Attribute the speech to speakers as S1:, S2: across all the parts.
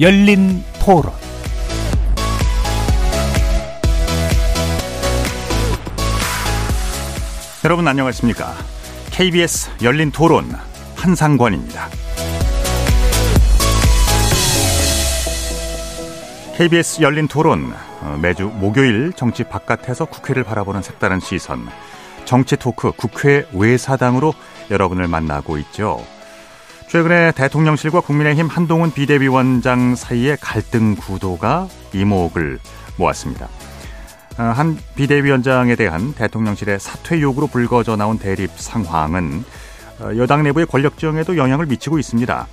S1: 열린 토론
S2: 여러분 안녕하십니까? KBS 열린 토론 한상권입니다. KBS 열린 토론 어, 매주 목요일 정치 바깥에서 국회를 바라보는 색다른 시선 정치 토크 국회 외사당으로 여러분을 만나고 있죠. 최근에 대통령실과 국민의힘 한동훈 비대위원장 사이의 갈등 구도가 이목을 모았습니다. 어, 한 비대위원장에 대한 대통령실의 사퇴 요구로 불거져 나온 대립 상황은 어, 여당 내부의 권력정에도 영향을 미치고 있습니다.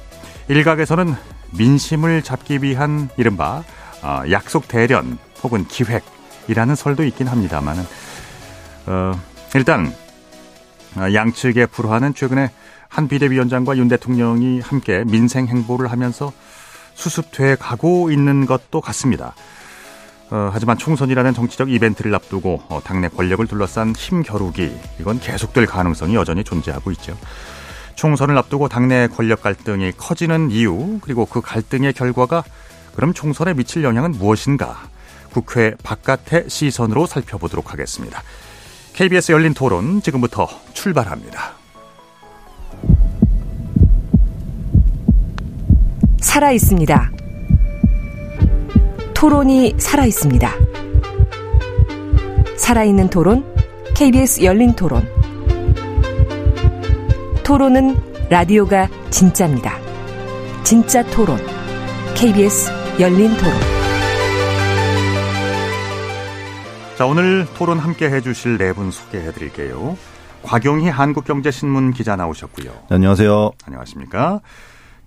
S2: 일각에서는 민심을 잡기 위한 이른바 어, 약속 대련 혹은 기획이라는 설도 있긴 합니다만은 어, 일단 양측의 불화는 최근에 한 비대위원장과 윤 대통령이 함께 민생 행보를 하면서 수습돼 가고 있는 것도 같습니다. 어, 하지만 총선이라는 정치적 이벤트를 앞두고 어, 당내 권력을 둘러싼 힘 겨루기 이건 계속될 가능성이 여전히 존재하고 있죠. 총선을 앞두고 당내 권력 갈등이 커지는 이유 그리고 그 갈등의 결과가 그럼 총선에 미칠 영향은 무엇인가? 국회 바깥의 시선으로 살펴보도록 하겠습니다. KBS 열린 토론 지금부터 출발합니다.
S3: 살아 있습니다. 토론이 살아 있습니다. 살아있는 토론, KBS 열린 토론. 토론은 라디오가 진짜입니다. 진짜 토론, KBS 열린 토론.
S2: 자, 오늘 토론 함께 해주실 네 분 소개해 드릴게요. 곽용희 한국경제신문 기자 나오셨고요.
S4: 안녕하세요.
S2: 안녕하십니까.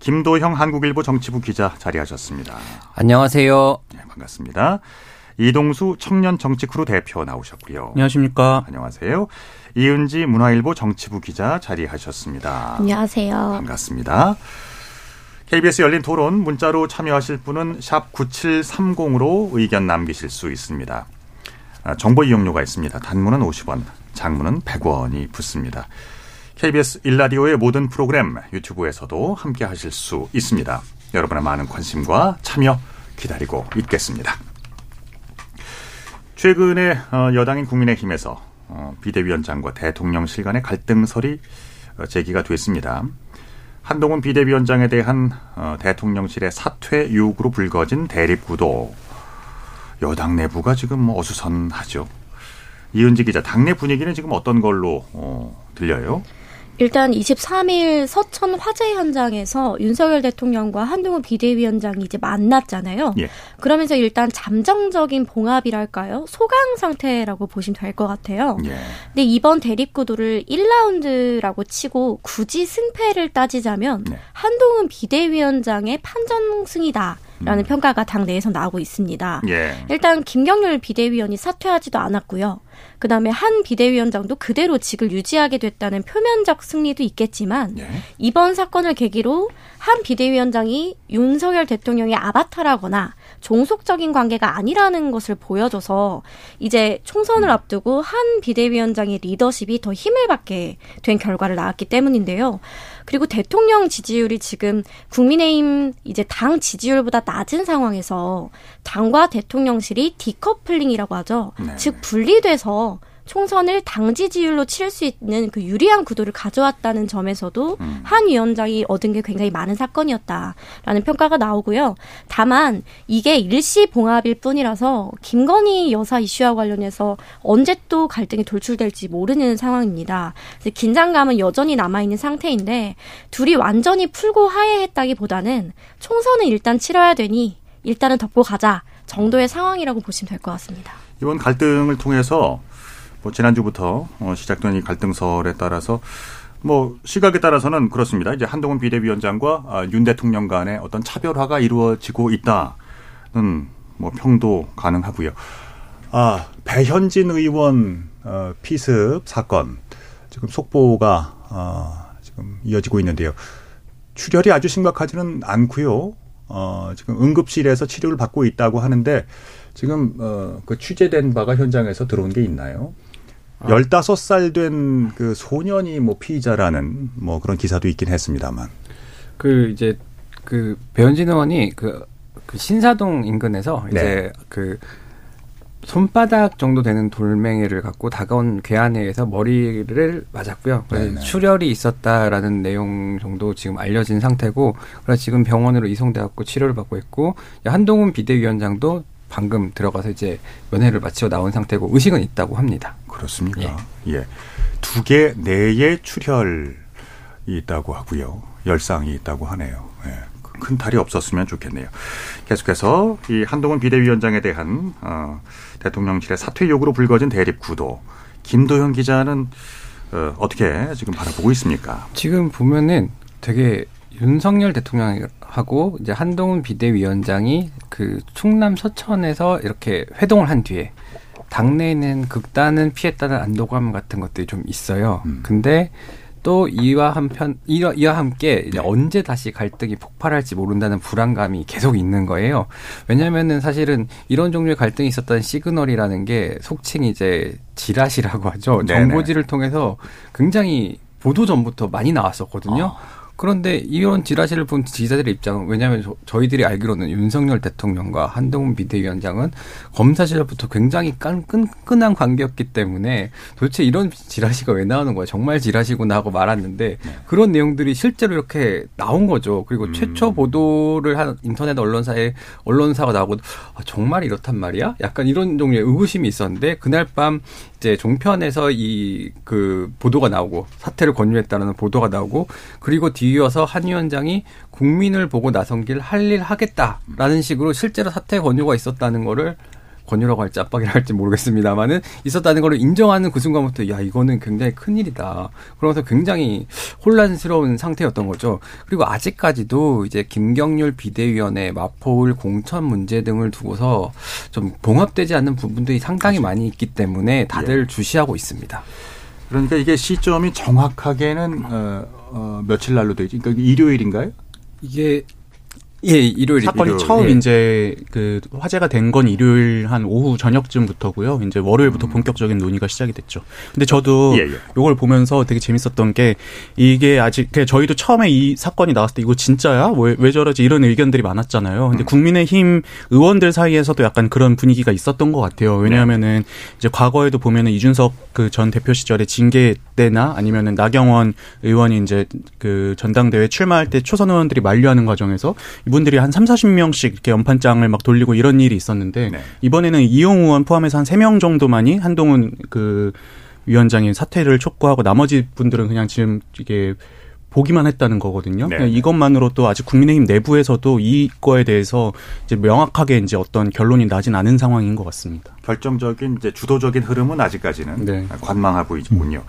S2: 김도형 한국일보 정치부 기자 자리하셨습니다.
S5: 안녕하세요.
S2: 네, 반갑습니다. 이동수 청년 정치크루 대표 나오셨고요.
S5: 안녕하십니까.
S2: 안녕하세요. 이은지 문화일보 정치부 기자 자리하셨습니다.
S6: 안녕하세요.
S2: 반갑습니다. KBS 열린 토론 문자로 참여하실 분은 샵 9730으로 의견 남기실 수 있습니다. 아, 정보 이용료가 있습니다. 단문은 50원, 장문은 100원이 붙습니다. KBS 일라디오의 모든 프로그램 유튜브에서도 함께 하실 수 있습니다. 여러분의 많은 관심과 참여 기다리고 있겠습니다. 최근에 어, 여당인 국민의힘에서 어, 비대위원장과 대통령실 간의 갈등설이 어, 제기가 됐습니다. 한동훈 비대위원장에 대한 대통령실의 사퇴 요구로 불거진 대립 구도. 여당 내부가 지금 뭐 어수선하죠. 이은지 기자, 당내 분위기는 지금 어떤 걸로 어, 들려요?
S6: 일단 23일 서천 화재 현장에서 윤석열 대통령과 한동훈 비대위원장이 이제 만났잖아요. 예. 그러면서 일단 잠정적인 봉합이랄까요? 소강 상태라고 보시면 될 것 같아요. 예. 근데 이번 대립 구도를 1라운드라고 치고 굳이 승패를 따지자면 네. 한동훈 비대위원장의 판정승이다. 라는 음. 평가가 당 내에서 나오고 있습니다. 예. 일단 김경률 비대위원이 사퇴하지도 않았고요. 그다음에 한 비대위원장도 그대로 직을 유지하게 됐다는 표면적 승리도 있겠지만 예. 이번 사건을 계기로 한 비대위원장이 윤석열 대통령의 아바타라거나 종속적인 관계가 아니라는 것을 보여줘서 이제 총선을 음. 앞두고 한 비대위원장의 리더십이 더 힘을 받게 된 결과를 낳았기 때문인데요. 그리고 대통령 지지율이 지금 국민의힘 이제 당 지지율보다 낮은 상황에서 당과 대통령실이 decoupling이라고 하죠. 네. 즉 분리돼서 총선을 당 지 지율로 치를 수 있는 그 유리한 구도를 가져왔다는 점에서도 음. 한 위원장이 얻은 게 굉장히 많은 사건이었다라는 평가가 나오고요. 다만 이게 일시 봉합일 뿐이라서 김건희 여사 이슈와 관련해서 언제 또 갈등이 돌출될지 모르는 상황입니다. 긴장감은 여전히 남아 있는 상태인데 둘이 완전히 풀고 화해했다기보다는 총선은 일단 치러야 되니 일단은 덮고 가자 정도의 상황이라고 보시면 될 것 같습니다.
S2: 이번 갈등을 통해서 뭐 지난주부터 어, 시작된 이 갈등설에 따라서 뭐 시각에 따라서는 그렇습니다. 이제 한동훈 비대위원장과 아, 윤 대통령 간의 어떤 차별화가 이루어지고 있다는 뭐 평도 가능하고요. 아 배현진 의원 어, 피습 사건 지금 속보가 어, 지금 이어지고 있는데요. 출혈이 아주 심각하지는 않고요. 어, 지금 응급실에서 치료를 받고 있다고 하는데 지금 어, 그 취재된 바가 현장에서 들어온 게 있나요? 아. 열다섯 살 된 그 소년이 뭐 피의자라는 뭐 그런 기사도 있긴 했습니다만.
S5: 그 이제
S4: 그 배현진 의원이 그, 그 신사동 인근에서 네. 이제 그 손바닥 정도 되는 돌멩이를 갖고 다가온 괴한에 의해서 머리를 맞았고요. 그래서 출혈이 있었다라는 내용 정도 지금 알려진 상태고, 그래서 지금 병원으로 이송돼갖고 치료를 받고 있고, 한동훈 비대위원장도 방금 들어가서 이제 면회를 마치고 나온 상태고 의식은 있다고 합니다.
S2: 그렇습니까? 예. 예. 두개 내에 출혈이 있다고 하고요. 열상이 있다고 하네요. 예. 큰 탈이 없었으면 좋겠네요. 계속해서 이 한동훈 비대위원장에 대한 어, 대통령실의 사퇴 요구로 불거진 대립 구도. 김도현 기자는 어, 어떻게 지금 바라보고 있습니까?
S4: 지금 보면은 되게 윤석열 대통령하고 이제 한동훈 비대위원장이 그 충남 서천에서 이렇게 회동을 한 뒤에 당내에는 극단은 피했다는 안도감 같은 것들이 좀 있어요. 음. 근데 또 이와 한편 이와, 이와 함께 이제 네. 언제 다시 갈등이 폭발할지 모른다는 불안감이 계속 있는 거예요. 왜냐면은 사실은 이런 종류의 갈등이 있었다는 시그널이라는 게 속칭 이제 지라시라고 하죠. 네네. 정보지를 통해서 굉장히 보도 전부터 많이 나왔었거든요. 어. 그런데 이런 지라시를 본 지지자들의 입장은 왜냐하면 저, 희들이 알기로는 윤석열 대통령과 한동훈 비대위원장은 검사 시절부터 굉장히 끈, 끈끈한 관계였기 때문에 도대체 이런 지라시가 왜 나오는 거야 정말 지라시구나 하고 말았는데 네. 그런 내용들이 실제로 이렇게 나온 거죠 그리고 음. 최초 보도를 한 인터넷 언론사에 언론사가 나오고 아, 정말 이렇단 말이야 약간 이런 종류의 의구심이 있었는데 그날 밤 이제 종편에서 이 그 보도가 나오고 사퇴를 권유했다는 보도가 나오고 그리고 뒤이어서 한 위원장이 국민을 보고 나선 길 할 일 하겠다라는 식으로 실제로 사퇴 권유가 있었다는 거를 권유라고 할지 압박이라 할지 모르겠습니다만은 있었다는 걸 인정하는 그 순간부터 야 이거는 굉장히 큰 일이다. 그러면서 굉장히 혼란스러운 상태였던 거죠. 그리고 아직까지도 이제 김경률 비대위원회 마포울 공천 문제 등을 두고서 좀 봉합되지 않는 부분들이 상당히 많이 있기 때문에 다들 예. 주시하고 있습니다.
S2: 그러니까 이게 시점이 정확하게는 어, 어, 며칠 날로 되지? 그러니까 일요일인가요?
S4: 이게 예, 일요일
S5: 사건이
S4: 일요일.
S5: 처음 예. 이제 그 화제가 된 건 일요일 한 오후 저녁쯤부터고요. 이제 월요일부터 음. 본격적인 논의가 시작이 됐죠. 근데 저도 예, 예. 요걸 보면서 되게 재밌었던 게 이게 아직 저희도 처음에 이 사건이 나왔을 때 이거 진짜야? 왜, 왜 저러지? 이런 의견들이 많았잖아요. 근데 음. 국민의힘 의원들 사이에서도 약간 그런 분위기가 있었던 것 같아요. 왜냐하면은 네. 이제 과거에도 보면은 이준석 그 전 대표 시절에 징계 때나 아니면은 나경원 의원이 이제 그 전당대회 출마할 때 초선 의원들이 만류하는 과정에서 이분들이 한 3, 40명씩 이렇게 연판장을 막 돌리고 이런 일이 있었는데 네. 이번에는 이용 의원 포함해서 한 3명 정도만이 한동훈 그 위원장이 사퇴를 촉구하고 나머지 분들은 그냥 지금 이게 보기만 했다는 거거든요. 네. 이것만으로도 아직 국민의힘 내부에서도 이거에 대해서 이제 명확하게 이제 어떤 결론이 나진 않은 상황인 것 같습니다.
S2: 결정적인 이제 주도적인 흐름은 아직까지는 네. 관망하 보이군요.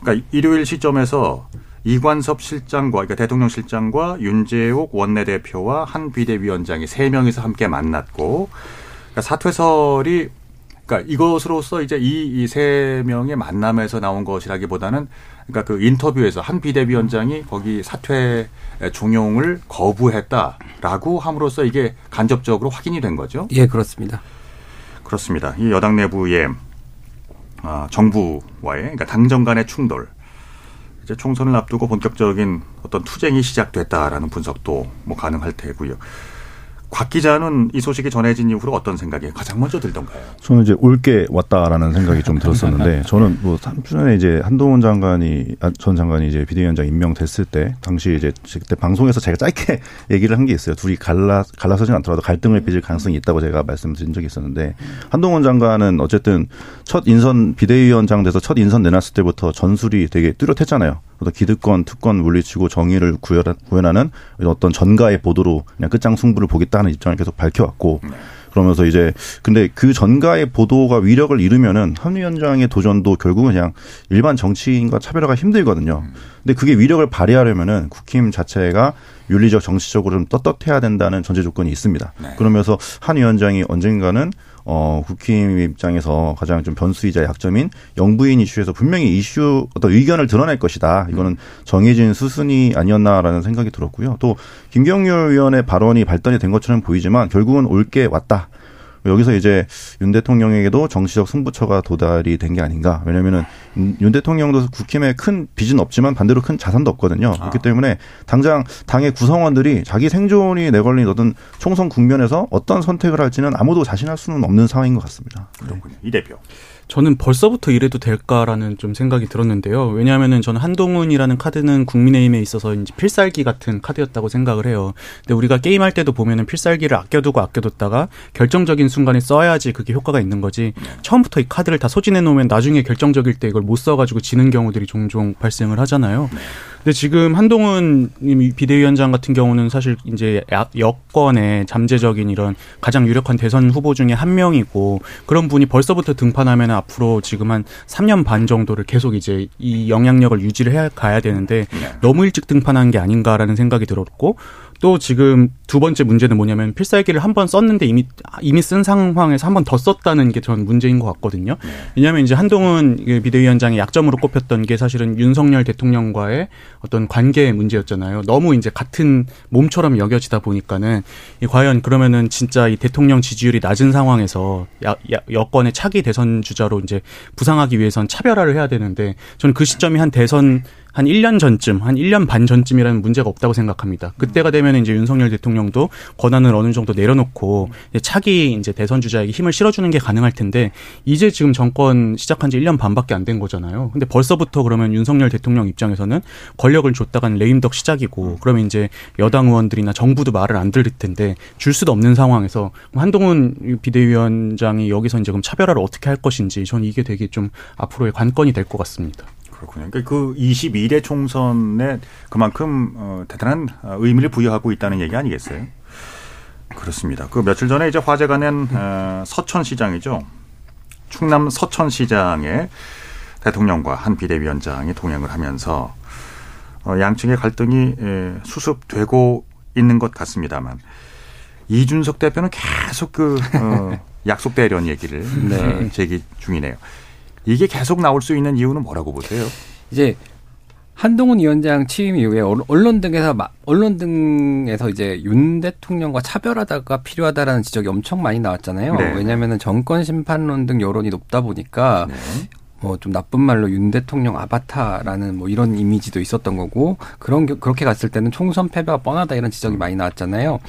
S2: 그러니까 일요일 시점에서 이관섭 실장과 그러니까 대통령 실장과 윤재옥 원내대표와 한 비대위원장이 세 명이서 함께 만났고 그러니까 사퇴설이 그러니까 이것으로서 이제 이 세 명의 만남에서 나온 것이라기보다는 그러니까 그 인터뷰에서 한 비대위원장이 거기 사퇴 종용을 거부했다라고 함으로써 이게 간접적으로 확인이 된 거죠.
S4: 예, 그렇습니다.
S2: 그렇습니다. 이 여당 내부의 아, 정부와의 그러니까 당정 간의 충돌 이제 총선을 앞두고 본격적인 어떤 투쟁이 시작됐다라는 분석도 뭐 가능할 테고요. 곽 기자는 이 소식이 전해진 이후로 어떤 생각이 가장 먼저 들던가요?
S7: 저는 이제 올게 왔다라는 생각이 좀 들었었는데 저는 뭐 3주 전에 이제 한동훈 장관이 아, 전 장관이 이제 비대위원장 임명됐을 때 당시 이제 그때 방송에서 제가 짧게 얘기를 한 게 있어요. 둘이 갈라 갈라서진 않더라도 갈등을 빚을 가능성이 있다고 제가 말씀드린 적이 있었는데 한동훈 장관은 어쨌든 첫 인선 비대위원장 돼서 첫 인선 내놨을 때부터 전술이 되게 뚜렷했잖아요. 어떤 기득권, 특권 물리치고 정의를 구현하는 어떤 전가의 보도로 그냥 끝장 승부를 보겠다는 입장을 계속 밝혀왔고 네. 그러면서 이제 근데 그 전가의 보도가 위력을 잃으면은 한 위원장의 도전도 결국은 그냥 일반 정치인과 차별화가 힘들거든요. 음. 근데 그게 위력을 발휘하려면은 국힘 자체가 윤리적 정치적으로 좀 떳떳해야 된다는 전제 조건이 있습니다. 네. 그러면서 한 위원장이 언젠가는 어, 국힘 입장에서 가장 좀 변수이자 약점인 영부인 이슈에서 분명히 이슈 어떤 의견을 드러낼 것이다. 이거는 정해진 수순이 아니었나라는 생각이 들었고요. 또 김경률 위원의 발언이 발단이 된 것처럼 보이지만 결국은 올 게 왔다. 여기서 이제 윤 대통령에게도 정치적 승부처가 도달이 된 게 아닌가. 왜냐면은 윤 대통령도 국힘에 큰 빚은 없지만 반대로 큰 자산도 없거든요. 아. 그렇기 때문에 당장 당의 구성원들이 자기 생존이 내걸린 어떤 총선 국면에서 어떤 선택을 할지는 아무도 자신할 수는 없는 상황인 것 같습니다.
S2: 그렇군요. 이 대표.
S5: 저는 벌써부터 이래도 될까라는 좀 생각이 들었는데요. 왜냐하면은 저는 한동훈이라는 카드는 국민의힘에 있어서 이제 필살기 같은 카드였다고 생각을 해요. 근데 우리가 게임할 때도 보면은 필살기를 아껴두고 아껴뒀다가 결정적인 순간에 써야지 그게 효과가 있는 거지. 처음부터 이 카드를 다 소진해 놓으면 나중에 결정적일 때 이걸 못 써가지고 지는 경우들이 종종 발생을 하잖아요. 근데 지금 한동훈 비대위원장 같은 경우는 사실 이제 여권의 잠재적인 이런 가장 유력한 대선 후보 중에 한 명이고 그런 분이 벌써부터 등판하면 앞으로 지금 한 3년 반 정도를 계속 이제 이 영향력을 유지를 해 가야 되는데 네. 너무 일찍 등판한 게 아닌가라는 생각이 들었고 또 지금 두 번째 문제는 뭐냐면 필살기를 한 번 썼는데 이미 이미 쓴 상황에서 한 번 더 썼다는 게 전 문제인 것 같거든요. 네. 왜냐하면 이제 한동훈 비대위원장의 약점으로 꼽혔던 게 사실은 윤석열 대통령과의 어떤 관계 문제였잖아요. 너무 이제 같은 몸처럼 여겨지다 보니까는 과연 그러면은 진짜 이 대통령 지지율이 낮은 상황에서 야, 야, 여권의 차기 대선 주자로 이제 부상하기 위해선 차별화를 해야 되는데 저는 그 시점이 한 대선 한 1년 전쯤, 한 1년 반 전쯤이라는 문제가 없다고 생각합니다. 그때가 되면 이제 윤석열 대통령도 권한을 어느 정도 내려놓고 이제 차기 이제 대선 주자에게 힘을 실어주는 게 가능할 텐데 이제 지금 정권 시작한 지 1년 반밖에 안 된 거잖아요. 근데 벌써부터 그러면 윤석열 대통령 입장에서는 권력을 줬다간 레임덕 시작이고 그러면 이제 여당 의원들이나 정부도 말을 안 들을 텐데 줄 수도 없는 상황에서 한동훈 비대위원장이 여기서 이제 그럼 차별화를 어떻게 할 것인지 저는 이게 되게 좀 앞으로의 관건이 될 것 같습니다.
S2: 그렇군요. 그러니까 그 22대 총선에 그만큼 어, 대단한 의미를 부여하고 있다는 얘기 아니겠어요? 그렇습니다. 그 며칠 전에 이제 화제가 낸 어, 서천시장이죠. 충남 서천시장에 대통령과 한 비대위원장이 동행을 하면서 어, 양측의 갈등이 에, 수습되고 있는 것 같습니다만 이준석 대표는 계속 그 어, 약속대련 얘기를 네. 어, 제기 중이네요. 이게 계속 나올 수 있는 이유는 뭐라고 보세요?
S4: 이제 한동훈 위원장 취임 이후에 언론 등에서 언론 등에서 이제 윤 대통령과 차별하다가 필요하다라는 지적이 엄청 많이 나왔잖아요. 네. 왜냐하면 정권 심판론 등 여론이 높다 보니까 네. 뭐좀 나쁜 말로 윤 대통령 아바타라는 뭐 이런 이미지도 있었던 거고 그런 그렇게 갔을 때는 총선 패배가 뻔하다 이런 지적이 많이 나왔잖아요.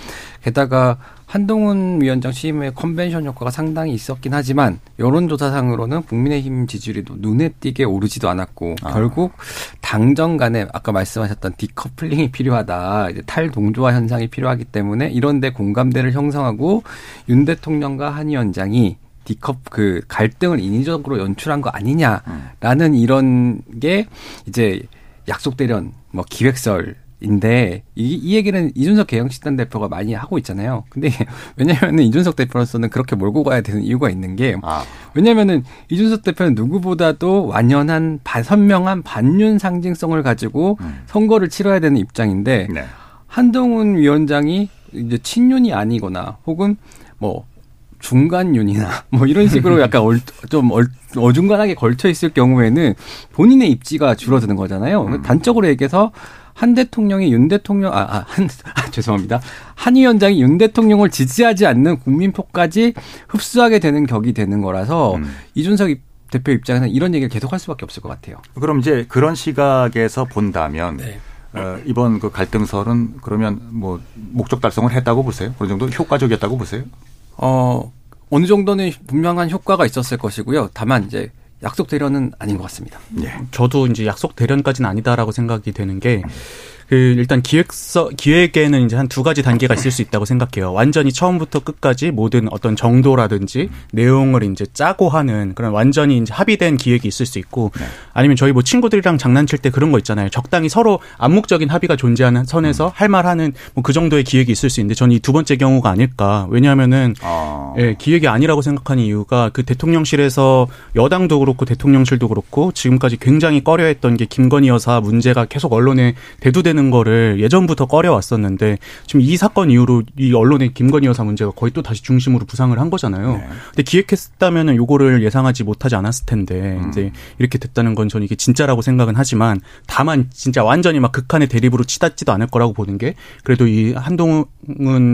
S4: 게다가 한동훈 위원장 취임에 컨벤션 효과가 상당히 있었긴 하지만 여론조사상으로는 국민의힘 지지율이 눈에 띄게 오르지도 않았고 아. 결국 당정 간에 아까 말씀하셨던 디커플링이 필요하다. 이제 탈동조화 현상이 필요하기 때문에 이런데 공감대를 형성하고 윤 대통령과 한 위원장이 디컵 그 갈등을 인위적으로 연출한 거 아니냐라는 음. 이런 게 이제 약속 대련 뭐 기획설 인데 이, 이 얘기는 이준석 개혁식단 대표가 많이 하고 있잖아요. 근데 왜냐하면 이준석 대표로서는 그렇게 몰고 가야 되는 이유가 있는 게 아. 왜냐하면은 이준석 대표는 누구보다도 완연한 선명한 반윤 상징성을 가지고 음. 선거를 치러야 되는 입장인데 네. 한동훈 위원장이 이제 친윤이 아니거나 혹은 뭐 중간윤이나 뭐 이런 식으로 약간 얼, 좀 얼, 어중간하게 걸쳐 있을 경우에는 본인의 입지가 줄어드는 거잖아요. 음. 단적으로 얘기해서 한 대통령이 윤 대통령 아, 아, 한 아, 죄송합니다. 한 위원장이 윤 대통령을 지지하지 않는 국민표까지 흡수하게 되는 격이 되는 거라서 음. 이준석 대표 입장에서는 이런 얘기를 계속할 수밖에 없을 것 같아요.
S2: 그럼 이제 그런 시각에서 본다면 네. 어, 이번 그 갈등설은 그러면 뭐 목적 달성을 했다고 보세요? 어느 정도 효과적이었다고 보세요?
S4: 어, 어느 정도는 분명한 효과가 있었을 것이고요. 다만 이제 약속 대련은 아닌 것 같습니다.
S5: 네. 저도 이제 약속 대련까지는 아니다라고 생각이 되는 게 그 일단 기획서 기획에는 이제 한 두 가지 단계가 있을 수 있다고 생각해요. 완전히 처음부터 끝까지 모든 어떤 정도라든지 내용을 이제 짜고 하는 그런 완전히 이제 합의된 기획이 있을 수 있고 네. 아니면 저희 뭐 친구들이랑 장난칠 때 그런 거 있잖아요. 적당히 서로 암묵적인 합의가 존재하는 선에서 음. 할말 하는 뭐 그 정도의 기획이 있을 수 있는데 저는 이 두 번째 경우가 아닐까. 왜냐하면은 아. 예, 기획이 아니라고 생각하는 이유가 그 대통령실에서 여당도 그렇고 대통령실도 그렇고 지금까지 굉장히 꺼려했던 게 김건희 여사 문제가 계속 언론에 대두되는 보도되는 거를 예전부터 꺼려왔었는데 지금 이 사건 이후로 이 언론의 김건희 여사 문제가 거의 또 다시 중심으로 부상을 한 거잖아요. 네. 근데 기획했다면은 요거를 예상하지 못하지 않았을 텐데 음. 이제 이렇게 됐다는 건 저는 이게 진짜라고 생각은 하지만 다만 진짜 완전히 막 극한의 대립으로 치닫지도 않을 거라고 보는 게 그래도 이 한동훈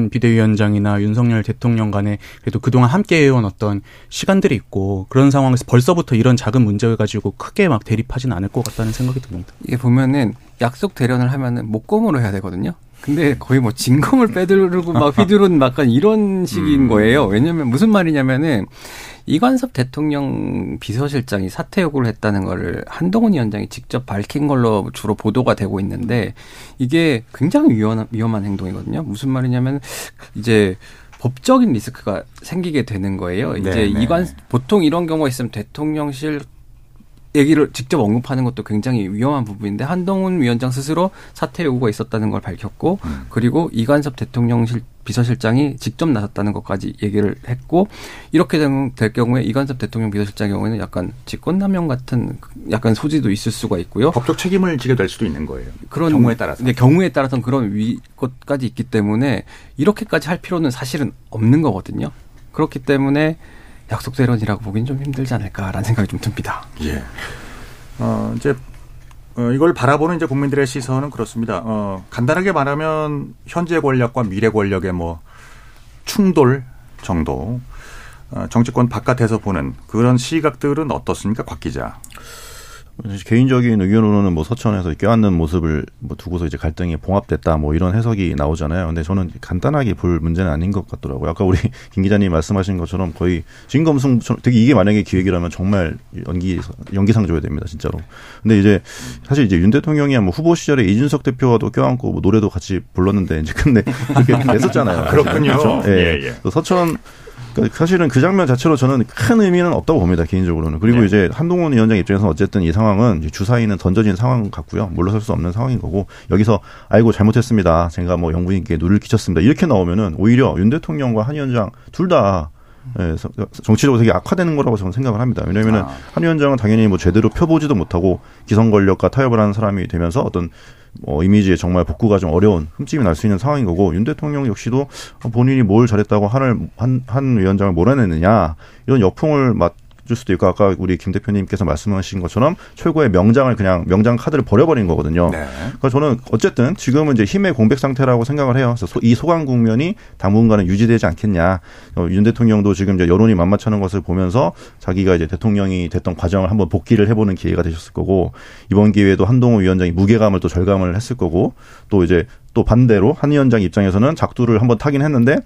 S5: 비대위원장이나 윤석열 대통령 간에 그래도 그동안 함께 해온 어떤 시간들이 있고 그런 상황에서 벌써부터 이런 작은 문제 가지고 크게 막 대립하지는 않을 것 같다는 생각이 듭니다.
S4: 이게 보면은 약속 대련을 하면은 목검으로 해야 되거든요. 근데 거의 뭐 진검을 빼들고 막 휘두른 약간 이런 식인 음. 거예요. 왜냐면 무슨 말이냐면은 이관섭 대통령 비서실장이 사퇴 요구를 했다는 거를 한동훈 위원장이 직접 밝힌 걸로 주로 보도가 되고 있는데 이게 굉장히 위험한, 위험한 행동이거든요. 무슨 말이냐면 이제 법적인 리스크가 생기게 되는 거예요. 이제 네, 네. 이관 보통 이런 경우가 있으면 대통령실 얘기를 직접 언급하는 것도 굉장히 위험한 부분인데 한동훈 위원장 스스로 사퇴 요구가 있었다는 걸 밝혔고 음. 그리고 이관섭 대통령실 비서실장이 직접 나섰다는 것까지 얘기를 했고 이렇게 될 경우에 이관섭 대통령 비서실장의 경우에는 약간 직권남용 같은 약간 소지도 있을 수가 있고요.
S2: 법적 책임을 지게 될 수도 있는 거예요. 그런 경우에 따라서.
S4: 네, 경우에 따라서는 그런 위 것까지 있기 때문에 이렇게까지 할 필요는 사실은 없는 거거든요. 그렇기 때문에 약속 대론이라고 보기는 좀 힘들지 않을까라는 생각이 좀 듭니다.
S2: 예. 어, 이제 어, 이걸 바라보는 이제 국민들의 시선은 그렇습니다. 어, 간단하게 말하면 현재 권력과 미래 권력의 뭐 충돌 정도 어, 정치권 바깥에서 보는 그런 시각들은 어떻습니까, 곽 기자?
S7: 개인적인 의견으로는 뭐 서천에서 껴안는 모습을 뭐 두고서 이제 갈등이 봉합됐다 뭐 이런 해석이 나오잖아요. 근데 저는 간단하게 볼 문제는 아닌 것 같더라고요. 아까 우리 김 기자님 말씀하신 것처럼 거의 진검승 되게 이게 만약에 기획이라면 정말 연기 연기상 줘야 됩니다, 진짜로. 근데 이제 사실 이제 윤 대통령이야 뭐 후보 시절에 이준석 대표와도 껴안고 뭐 노래도 같이 불렀는데 이제 근데 그렇게 됐었잖아요.
S2: 그렇군요.
S7: 그렇죠? 예. 예, 예. 서천 그러니까 사실은 그 장면 자체로 저는 큰 의미는 없다고 봅니다 개인적으로는. 그리고 네. 이제 한동훈 위원장 입장에서는 어쨌든 이 상황은 주사위는 던져진 상황 같고요. 물러설 수 없는 상황인 거고 여기서 아이고 잘못했습니다. 제가 뭐 영부인께 누를 끼쳤습니다. 이렇게 나오면은 오히려 윤 대통령과 한 위원장 둘다 예, 정치적으로 되게 악화되는 거라고 저는 생각을 합니다. 왜냐하면 아. 한 위원장은 당연히 뭐 제대로 펴보지도 못하고 기성 권력과 타협을 하는 사람이 되면서 어떤 뭐 이미지에 정말 복구가 좀 어려운 흠집이 날 수 있는 상황인 거고 윤 대통령 역시도 본인이 뭘 잘했다고 한을 한, 한 위원장을 몰아내느냐 이런 여풍을 맞 줄 수도 있고 아까 우리 김 대표님께서 말씀하신 것처럼 최고의 명장을 그냥 명장 카드를 버려버린 거거든요. 네. 그러니까 저는 어쨌든 지금은 이제 힘의 공백 상태라고 생각을 해요. 그래서 이 소강 국면이 당분간은 유지되지 않겠냐. 어, 윤 대통령도 지금 이제 여론이 만만찮은 것을 보면서 자기가 이제 대통령이 됐던 과정을 한번 복귀를 해보는 기회가 되셨을 거고 이번 기회에도 한동훈 위원장이 무게감을 또 절감을 했을 거고 또 이제 또 반대로 한 위원장 입장에서는 작두를 한번 타긴 했는데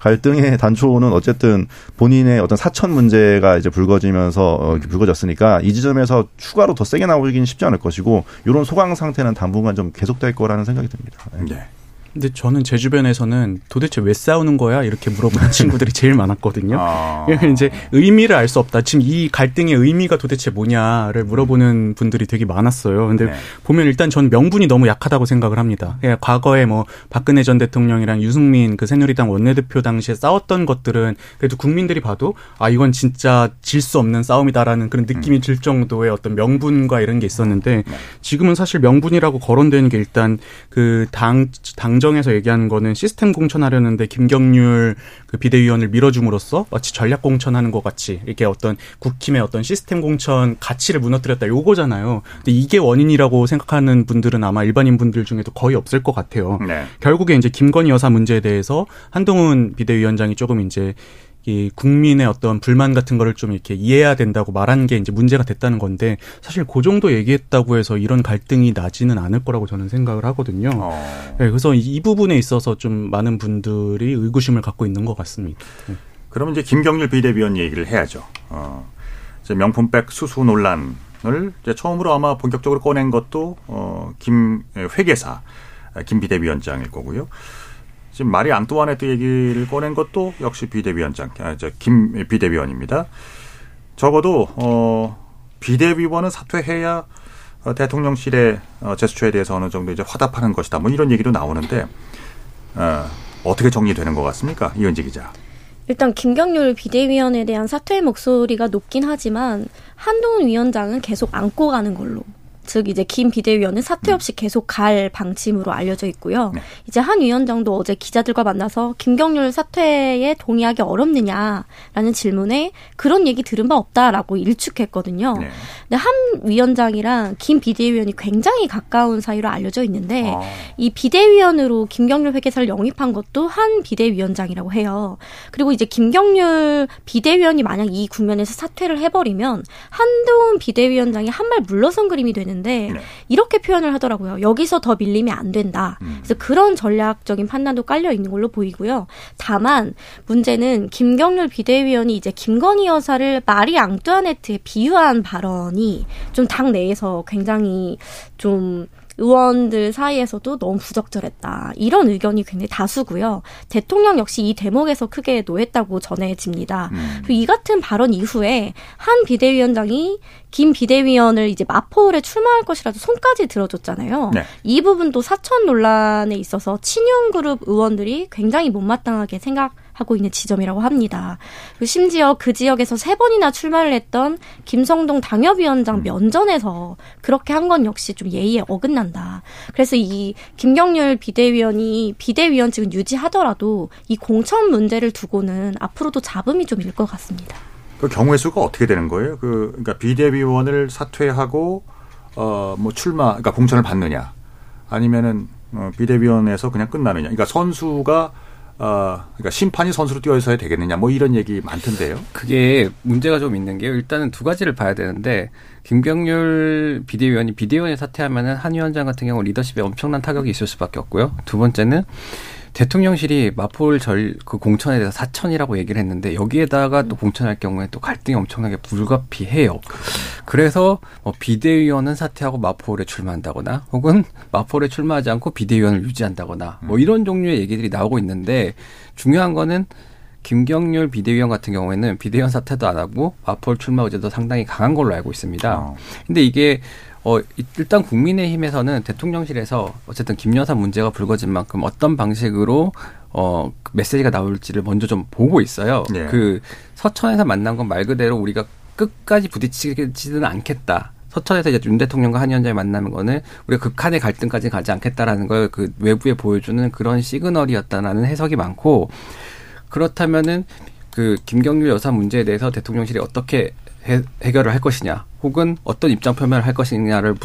S7: 갈등의 단초는 어쨌든 본인의 어떤 사천 문제가 이제 불거지면서 어, 불거졌으니까 이 지점에서 추가로 더 세게 나오기는 쉽지 않을 것이고 이런 소강 상태는 당분간 좀 계속될 거라는 생각이 듭니다.
S2: 네.
S5: 근데 저는 제 주변에서는 도대체 왜 싸우는 거야? 이렇게 물어보는 친구들이 제일 많았거든요. 아. 이제 의미를 알 수 없다. 지금 이 갈등의 의미가 도대체 뭐냐를 물어보는 분들이 되게 많았어요. 근데 네. 보면 일단 전 명분이 너무 약하다고 생각을 합니다. 예, 과거에 뭐 박근혜 전 대통령이랑 유승민 그 새누리당 원내대표 당시에 싸웠던 것들은 그래도 국민들이 봐도 아 이건 진짜 질 수 없는 싸움이다라는 그런 느낌이 음. 들 정도의 어떤 명분과 이런 게 있었는데 네. 지금은 사실 명분이라고 거론되는 게 일단 그당 당 공정에서 얘기하는 거는 시스템 공천하려는데 김경률 그 비대위원을 밀어줌으로써 마치 전략 공천하는 것 같이 이렇게 어떤 국힘의 어떤 시스템 공천 가치를 무너뜨렸다 요거잖아요. 근데 이게 원인이라고 생각하는 분들은 아마 일반인 분들 중에도 거의 없을 것 같아요. 네. 결국에 이제 김건희 여사 문제에 대해서 한동훈 비대위원장이 조금 이제 이 국민의 어떤 불만 같은 거를 좀 이렇게 이해해야 된다고 말한 게 이제 문제가 됐다는 건데 사실 그 정도 얘기했다고 해서 이런 갈등이 나지는 않을 거라고 저는 생각을 하거든요. 어. 네, 그래서 이 부분에 있어서 좀 많은 분들이 의구심을 갖고 있는 것 같습니다. 네.
S2: 그러면 이제 김경률 비대위원 얘기를 해야죠. 어, 이제 명품백 수수 논란을 이제 처음으로 아마 본격적으로 꺼낸 것도 어, 김 회계사 김 비대위원장일 거고요. 지금 마리 앙뚜아네트 얘기를 꺼낸 것도 역시 비대위원장, 아, 저김 비대위원입니다. 적어도 어 비대위원은 사퇴해야 어, 대통령실의 어, 제스처에 대해서 어느 정도 이제 화답하는 것이다. 뭐 이런 얘기도 나오는데 어, 어떻게 정리되는 것 같습니까, 이은지 기자?
S6: 일단 김경률 비대위원에 대한 사퇴의 목소리가 높긴 하지만 한동훈 위원장은 계속 안고 가는 걸로 즉 이제 김 비대위원은 사퇴 없이 음. 계속 갈 방침으로 알려져 있고요. 네. 이제 한 위원장도 어제 기자들과 만나서 김경률 사퇴에 동의하기 어렵느냐라는 질문에 그런 얘기 들은 바 없다라고 일축했거든요. 네. 근데 한 위원장이랑 김 비대위원이 굉장히 가까운 사이로 알려져 있는데 아. 이 비대위원으로 김경률 회계사를 영입한 것도 한 비대위원장이라고 해요. 그리고 이제 김경률 비대위원이 만약 이 국면에서 사퇴를 해버리면 한동훈 비대위원장이 한발 물러선 그림이 되는 데 네. 이렇게 표현을 하더라고요. 여기서 더 밀리면 안 된다. 음. 그래서 그런 전략적인 판단도 깔려 있는 걸로 보이고요. 다만 문제는 김경률 비대위원이 이제 김건희 여사를 마리 앙뚜아네트에 비유한 발언이 좀 당 내에서 굉장히 좀 의원들 사이에서도 너무 부적절했다. 이런 의견이 굉장히 다수고요. 대통령 역시 이 대목에서 크게 노했다고 전해집니다. 음. 이 같은 발언 이후에 한 비대위원장이 김 비대위원을 이제 마포울에 출마할 것이라도 손까지 들어줬잖아요. 네. 이 부분도 사천 논란에 있어서 친윤 그룹 의원들이 굉장히 못마땅하게 생각 하고 있는 지점이라고 합니다. 심지어 그 지역에서 세 번이나 출마를 했던 김성동 당협위원장 음. 면전에서 그렇게 한 건 역시 좀 예의에 어긋난다. 그래서 이 김경률 비대위원이 비대위원직은 유지하더라도 이 공천 문제를 두고는 앞으로도 잡음이 좀 일 것 같습니다.
S2: 그 경우의 수가 어떻게 되는 거예요? 그 그러니까 비대위원을 사퇴하고 어 뭐 출마 그러니까 공천을 받느냐 아니면은 어, 비대위원에서 그냥 끝나느냐. 그러니까 선수가 어, 그러니까 심판이 선수로 뛰어서야 되겠느냐, 뭐 이런 얘기 많던데요.
S4: 그게 문제가 좀 있는 게요. 일단은 두 가지를 봐야 되는데 김병률 비대위원이 비대위원에 사퇴하면은 한 위원장 같은 경우 리더십에 엄청난 타격이 있을 수밖에 없고요. 두 번째는 대통령실이 마포를 절 그 공천에 대해서 사천이라고 얘기를 했는데 여기에다가 또 공천할 경우에 또 갈등이 엄청나게 불가피해요. 그래서 뭐 비대위원은 사퇴하고 마포에 출마한다거나 혹은 마포에 출마하지 않고 비대위원을 유지한다거나 뭐 이런 종류의 얘기들이 나오고 있는데 중요한 거는 김경률 비대위원 같은 경우에는 비대위원 사퇴도 안 하고 마포 출마 의제도 상당히 강한 걸로 알고 있습니다. 어. 근데 이게 어, 일단 국민의힘에서는 대통령실에서 어쨌든 김 여사 문제가 불거진 만큼 어떤 방식으로 어, 그 메시지가 나올지를 먼저 좀 보고 있어요. 네. 그 서천에서 만난 건 말 그대로 우리가 끝까지 부딪히지는 않겠다. 서천에서 이제 윤 대통령과 한 위원장이 만나는 거는 우리가 극한의 갈등까지 가지 않겠다라는 걸 그 외부에 보여주는 그런 시그널이었다라는 해석이 많고 그렇다면은 그 김경률 여사 문제에 대해서 대통령실이 어떻게 해, 해결을 할 것이냐, 혹은 어떤 입장 표명을 할 것이냐를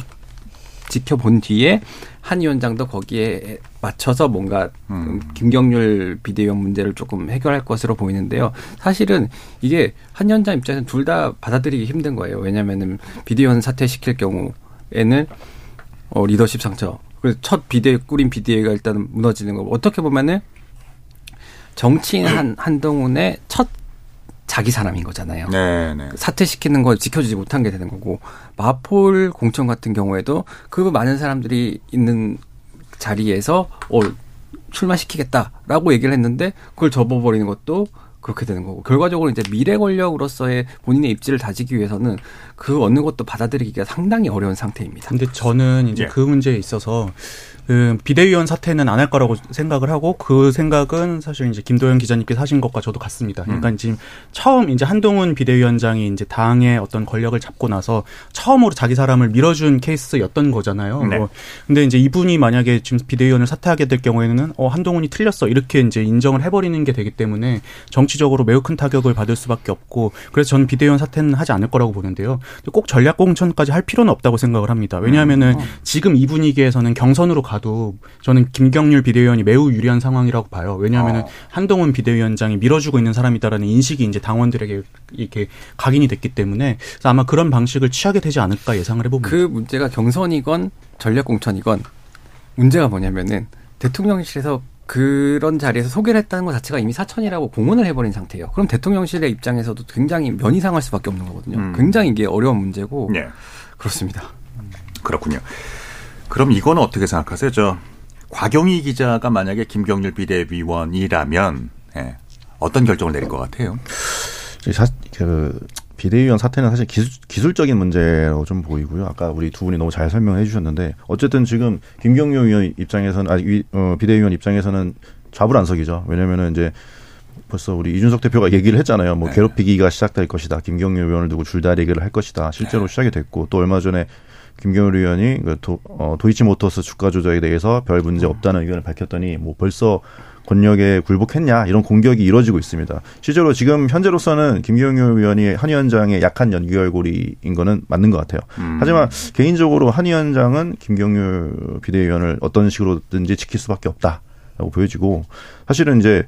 S4: 지켜본 뒤에 한 위원장도 거기에 맞춰서 뭔가 음. 김경률 비대위원 문제를 조금 해결할 것으로 보이는데요. 사실은 이게 한 위원장 입장에서는 둘 다 받아들이기 힘든 거예요. 왜냐하면은 비대위원 사퇴시킬 경우에는 어, 리더십 상처. 그래서 첫 비대 꾸린 비대위가 일단은 무너지는 거고 어떻게 보면은 정치인 한 한동훈의 첫 자기 사람인 거잖아요. 네, 네. 사퇴시키는 걸 지켜주지 못한 게 되는 거고 마폴 공천 같은 경우에도 그 많은 사람들이 있는 자리에서 어 출마시키겠다라고 얘기를 했는데 그걸 접어버리는 것도 그렇게 되는 거고 결과적으로 이제 미래 권력으로서의 본인의 입지를 다지기 위해서는 그 어느 것도 받아들이기가 상당히 어려운 상태입니다.
S5: 근데 저는 이제 예. 그 문제에 있어서 그 비대위원 사퇴는 안 할 거라고 생각을 하고 그 생각은 사실 이제 김도현 기자님께서 하신 것과 저도 같습니다. 그러니까 음. 지금 처음 이제 한동훈 비대위원장이 이제 당의 어떤 권력을 잡고 나서 처음으로 자기 사람을 밀어준 케이스였던 거잖아요. 네. 뭐 근데 이제 이분이 만약에 지금 비대위원을 사퇴하게 될 경우에는 어 한동훈이 틀렸어 이렇게 이제 인정을 해버리는 게 되기 때문에 정치적으로 매우 큰 타격을 받을 수밖에 없고 그래서 저는 비대위원 사퇴는 하지 않을 거라고 보는데요. 꼭 전략 공천까지 할 필요는 없다고 생각을 합니다. 왜냐하면은 음. 어. 지금 이 분위기에서는 경선으로 가 봐도 저는 김경률 비대위원이 매우 유리한 상황이라고 봐요. 왜냐하면 어. 한동훈 비대위원장이 밀어주고 있는 사람이다라는 인식이 이제 당원들에게 이렇게 각인이 됐기 때문에 아마 그런 방식을 취하게 되지 않을까 예상을 해봅니다.
S4: 그 문제가 경선이건 전략 공천이건 문제가 뭐냐면은 대통령실에서 그런 자리에서 소개를 했다는 것 자체가 이미 사천이라고 공언을 해버린 상태예요. 그럼 대통령실의 입장에서도 굉장히 면이 상할 수밖에 없는 거거든요. 음. 굉장히 이게 어려운 문제고 네. 그렇습니다.
S2: 그렇군요. 그럼 이건 어떻게 생각하세요? 저 곽영희 기자가 만약에 김경률 비대위원이라면 예, 어떤 결정을 내릴 것 같아요?
S7: 사, 그 비대위원 사태는 사실 기술, 적인 문제로 좀 보이고요. 아까 우리 두 분이 너무 잘 설명해 주셨는데 어쨌든 지금 김경률 위원 입장에서는 아니 어, 비대위원 입장에서는 좌불안석이죠. 왜냐면은 이제 벌써 우리 이준석 대표가 얘기를 했잖아요. 뭐 네. 괴롭히기가 시작될 것이다. 김경률 위원을 두고 줄다리기를 할 것이다. 실제로 네. 시작이 됐고 또 얼마 전에 김경일 의원이 그 도, 어, 도이치모터스 주가 조작에 대해서 별 문제 없다는 의견을 밝혔더니 뭐 벌써 권력에 굴복했냐 이런 공격이 이루어지고 있습니다. 실제로 지금 현재로서는 김경률 의원이 한 위원장의 약한 연기열고리인 거는 맞는 것 같아요. 음. 하지만 개인적으로 한 위원장은 김경률 비대위원을 어떤 식으로든지 지킬 수밖에 없다라고 보여지고 사실은 이제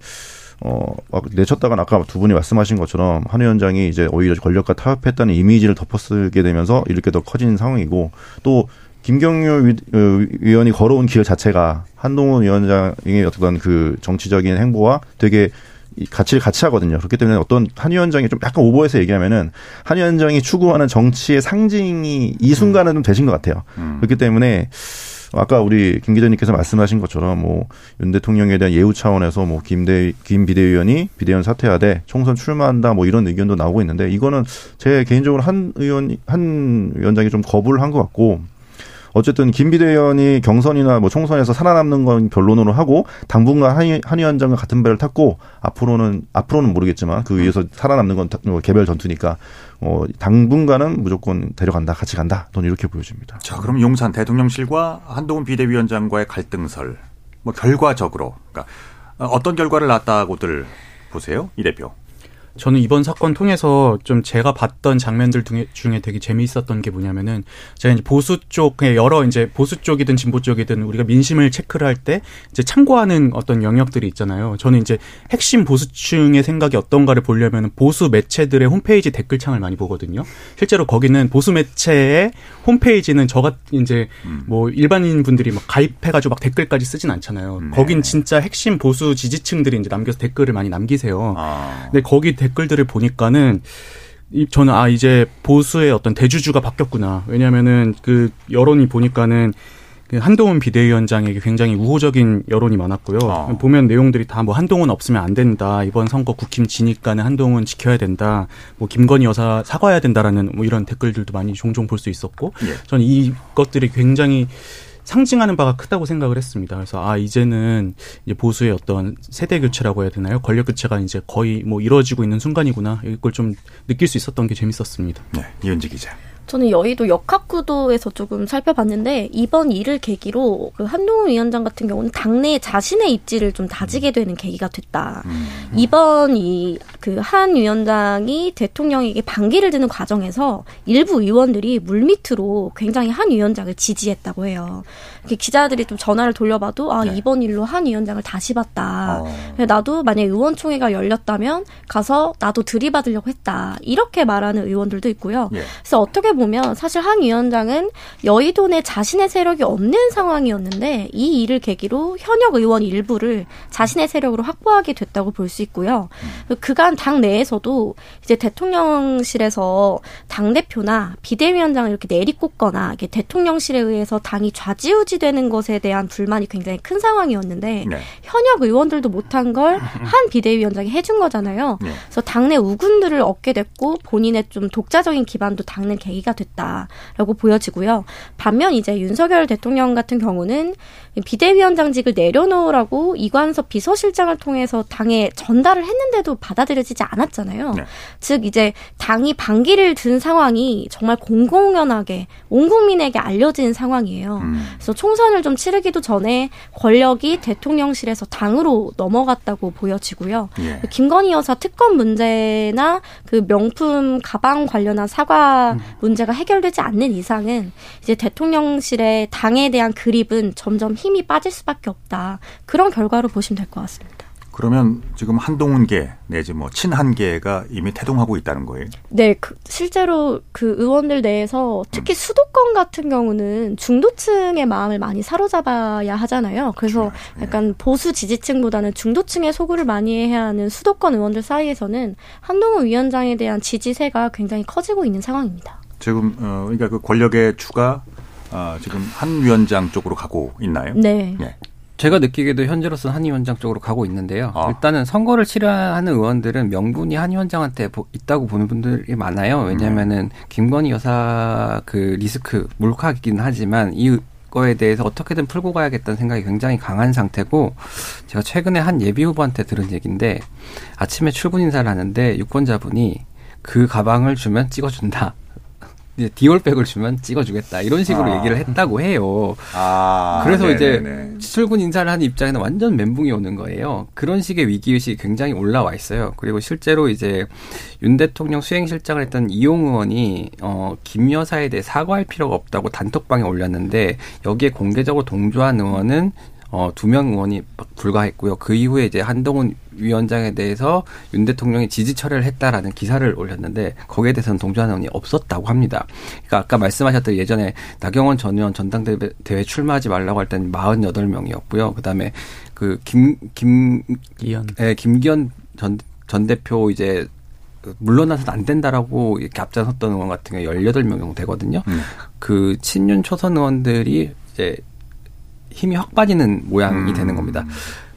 S7: 어, 내쳤다가 아까 두 분이 말씀하신 것처럼 한 위원장이 이제 오히려 권력과 타협했다는 이미지를 덮어쓰게 되면서 이렇게 더 커진 상황이고 또 김경률 어, 위원이 걸어온 길 자체가 한동훈 위원장의 어떤 그 정치적인 행보와 되게 가치를 같이 하거든요. 그렇기 때문에 어떤 한 위원장이 좀 약간 오버해서 얘기하면은 한 위원장이 추구하는 정치의 상징이 이 순간은 좀 되신 것 같아요. 음. 그렇기 때문에 아까 우리 김 기자님께서 말씀하신 것처럼 뭐 윤 대통령에 대한 예우 차원에서 뭐 김대 김 비대위원이 비대위원 사퇴하되 총선 출마한다 뭐 이런 의견도 나오고 있는데 이거는 제 개인적으로 한 의원 한 위원장이 좀 거부를 한 것 같고 어쨌든 김 비대위원이 경선이나 뭐 총선에서 살아남는 건 변론으로 하고 당분간 한, 한 위원장과 같은 배를 탔고 앞으로는 앞으로는 모르겠지만 그 위에서 살아남는 건뭐 개별 전투니까 어 당분간은 무조건 데려간다 같이 간다 저는 이렇게 보여집니다.
S2: 자 그럼 용산 대통령실과 한동훈 비대위원장과의 갈등설 뭐 결과적으로 그러니까 어떤 결과를 낳았다고들 보세요 이 대표?
S5: 저는 이번 사건 통해서 좀 제가 봤던 장면들 중에 되게 재미있었던 게 뭐냐면은 제가 이제 보수 쪽에 여러 이제 보수 쪽이든 진보 쪽이든 우리가 민심을 체크를 할 때 이제 참고하는 어떤 영역들이 있잖아요. 저는 이제 핵심 보수층의 생각이 어떤가를 보려면 보수 매체들의 홈페이지 댓글창을 많이 보거든요. 실제로 거기는 보수 매체의 홈페이지는 저같 이제 음. 뭐 일반인 분들이 막 가입해가지고 막 댓글까지 쓰진 않잖아요. 네. 거긴 진짜 핵심 보수 지지층들이 이제 남겨서 댓글을 많이 남기세요. 아. 근데 거기 댓글들을 보니까는 저는 아 이제 보수의 어떤 대주주가 바뀌었구나. 왜냐면은 그 여론이 보니까는 그 한동훈 비대위원장에게 굉장히 우호적인 여론이 많았고요. 어. 보면 내용들이 다 뭐 한동훈 없으면 안 된다. 이번 선거 국힘 지니까는 한동훈 지켜야 된다. 뭐 김건희 여사 사과해야 된다라는 뭐 이런 댓글들도 많이 종종 볼 수 있었고, 예. 저는 이것들이 굉장히 상징하는 바가 크다고 생각을 했습니다. 그래서 아 이제는 이제 보수의 어떤 세대 교체라고 해야 되나요? 권력 교체가 이제 거의 뭐 이루어지고 있는 순간이구나 이걸 좀 느낄 수 있었던 게 재밌었습니다.
S2: 네, 이현지 기자.
S6: 저는 여의도 역학구도에서 조금 살펴봤는데 이번 일을 계기로 그 한동훈 위원장 같은 경우는 당내 자신의 입지를 좀 다지게 되는 계기가 됐다. 음. 이번 이 그 한 위원장이 대통령에게 반기를 드는 과정에서 일부 의원들이 물밑으로 굉장히 한 위원장을 지지했다고 해요. 기자들이 좀 전화를 돌려봐도 아 네. 이번 일로 한 위원장을 다시 봤다. 어. 나도 만약 의원총회가 열렸다면 가서 나도 들이받으려고 했다. 이렇게 말하는 의원들도 있고요. 예. 그래서 어떻게 보면 사실 한 위원장은 여의도 내 자신의 세력이 없는 상황이었는데 이 일을 계기로 현역 의원 일부를 자신의 세력으로 확보하게 됐다고 볼 수 있고요. 음. 그간 당 내에서도 이제 대통령실에서 당 대표나 비대위원장을 이렇게 내리꽂거나 이렇게 대통령실에 의해서 당이 좌지우지 되는 것에 대한 불만이 굉장히 큰 상황이었는데 네. 현역 의원들도 못한 걸 한 비대위원장이 해준 거잖아요. 네. 그래서 당내 우군들을 얻게 됐고 본인의 좀 독자적인 기반도 당내 계기가 계기가 됐다라고 보여지고요. 반면 이제 윤석열 대통령 같은 경우는 비대위원장직을 내려놓으라고 이관섭 비서실장을 통해서 당에 전달을 했는데도 받아들여지지 않았잖아요. 네. 즉 이제 당이 반기를 든 상황이 정말 공공연하게 온 국민에게 알려진 상황이에요. 음. 그래서 총선을 좀 치르기도 전에 권력이 대통령실에서 당으로 넘어갔다고 보여지고요. 예. 김건희 여사 특검 문제나 그 명품 가방 관련한 사과 음. 문제가 해결되지 않는 이상은 이제 대통령실의 당에 대한 그립은 점점 힘이 빠질 수밖에 없다. 그런 결과로 보시면 될 것 같습니다.
S2: 그러면 지금 한동훈계 내지 뭐 친한계가 이미 태동하고 있다는 거예요?
S6: 네, 그 실제로 그 의원들 내에서 특히 음. 수도권 같은 경우는 중도층의 마음을 많이 사로잡아야 하잖아요. 그래서 네. 약간 보수 지지층보다는 중도층의 소구를 많이 해야 하는 수도권 의원들 사이에서는 한동훈 위원장에 대한 지지세가 굉장히 커지고 있는 상황입니다.
S2: 지금 어 그러니까 그 권력의 추가 아, 지금 한 위원장 쪽으로 가고 있나요?
S6: 네. 네.
S4: 제가 느끼기에도 현재로서는 한 위원장 쪽으로 가고 있는데요. 아. 일단은 선거를 치러하는 의원들은 명분이 한 위원장한테 있다고 보는 분들이 많아요. 왜냐하면은 음. 김건희 여사 그 리스크 몰카이긴 하지만 이 거에 대해서 어떻게든 풀고 가야겠다는 생각이 굉장히 강한 상태고 제가 최근에 한 예비 후보한테 들은 얘기인데 아침에 출근 인사를 하는데 유권자분이 그 가방을 주면 찍어준다. 이제 디올백을 주면 찍어주겠다 이런 식으로 아. 얘기를 했다고 해요. 아, 그래서 네네네. 이제 출근 인사를 한 입장에는 완전 멘붕이 오는 거예요. 그런 식의 위기 의식이 굉장히 올라와 있어요. 그리고 실제로 이제 윤 대통령 수행실장을 했던 이용 의원이 어, 김 여사에 대해 사과할 필요가 없다고 단톡방에 올렸는데 여기에 공개적으로 동조한 의원은 어, 두 명 의원이 불과했고요. 그 이후에 이제 한동훈 위원장에 대해서 윤 대통령이 지지 철회를 했다라는 기사를 올렸는데 거기에 대해서는 동조하는 의원이 없었다고 합니다. 그러니까 아까 말씀하셨던 예전에 나경원 전 의원 전당대회 출마하지 말라고 할 때는 48명이었고요. 그다음에 그 김 김 기현 예, 김기현 전, 전 대표 이제 물러나서는 안 된다라고 이렇게 앞장섰던 의원 같은 경우 18명 정도 되거든요. 음. 그 친윤 초선 의원들이 이제 힘이 확 빠지는 모양이 음. 되는 겁니다.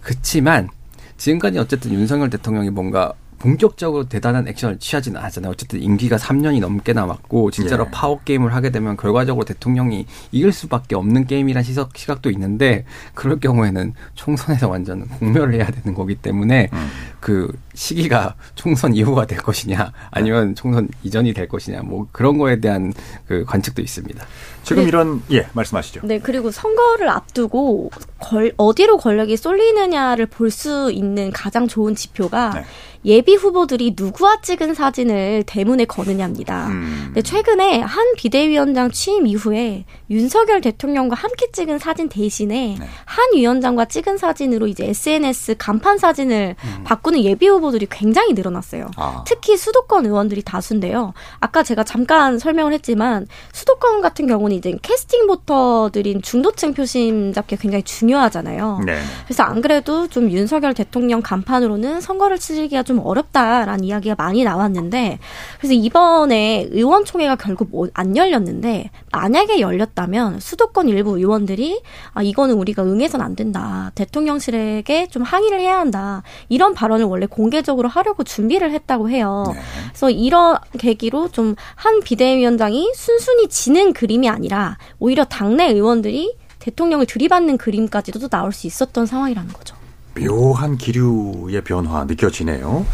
S4: 그렇지만 지금까지 어쨌든 윤석열 대통령이 뭔가 본격적으로 대단한 액션을 취하지는 않았잖아요. 어쨌든 임기가 3년이 넘게 남았고 진짜로 예. 파워 게임을 하게 되면 결과적으로 대통령이 이길 수밖에 없는 게임이란 시각, 시각도 있는데 그럴 경우에는 총선에서 완전 공멸을 해야 되는 거기 때문에 음. 그 시기가 총선 이후가 될 것이냐 아니면 총선 이전이 될 것이냐 뭐 그런 거에 대한 그 관측도 있습니다.
S2: 지금 네. 이런 예 말씀하시죠.
S6: 네 그리고 선거를 앞두고 걸, 어디로 권력이 쏠리느냐를 볼 수 있는 가장 좋은 지표가 네. 예비 후보들이 누구와 찍은 사진을 대문에 거느냐입니다. 음. 근데 최근에 한 비대위원장 취임 이후에 윤석열 대통령과 함께 찍은 사진 대신에 네. 한 위원장과 찍은 사진으로 이제 SNS 간판 사진을 음. 바 꾸는 예비 후보들이 굉장히 늘어났어요. 아. 특히 수도권 의원들이 다수인데요. 아까 제가 잠깐 설명을 했지만 수도권 같은 경우는 이제 캐스팅 보터들인 중도층 표심 잡기 굉장히 중요하잖아요. 네. 그래서 안 그래도 좀 윤석열 대통령 간판으로는 선거를 치르기가 좀좀 어렵다라는 이야기가 많이 나왔는데 그래서 이번에 의원총회가 결국 뭐안 열렸는데 만약에 열렸다면 수도권 일부 의원들이 아 이거는 우리가 응해선 안 된다 대통령실에게 좀 항의를 해야 한다 이런 발언을 원래 공개적으로 하려고 준비를 했다고 해요. 네. 그래서 이런 계기로 좀 한 비대위원장이 순순히 지는 그림이 아니라 오히려 당내 의원들이 대통령을 들이받는 그림까지도 나올 수 있었던 상황이라는 거죠.
S2: 묘한 기류의 변화 느껴지네요.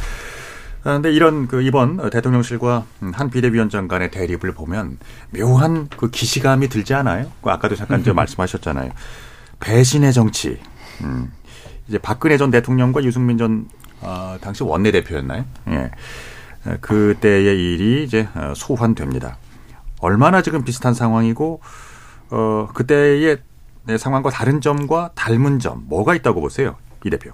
S2: 그런데 아, 이런 그 이번 대통령실과 한 비대위원장 간의 대립을 보면 묘한 그 기시감이 들지 않아요? 그 아까도 잠깐 저 말씀하셨잖아요. 배신의 정치. 음. 이제 박근혜 전 대통령과 유승민 전 어, 당시 원내대표였나요? 예. 그때의 일이 이제 어, 소환됩니다. 얼마나 지금 비슷한 상황이고 어 그때의 상황과 다른 점과 닮은 점 뭐가 있다고 보세요? 이 대표.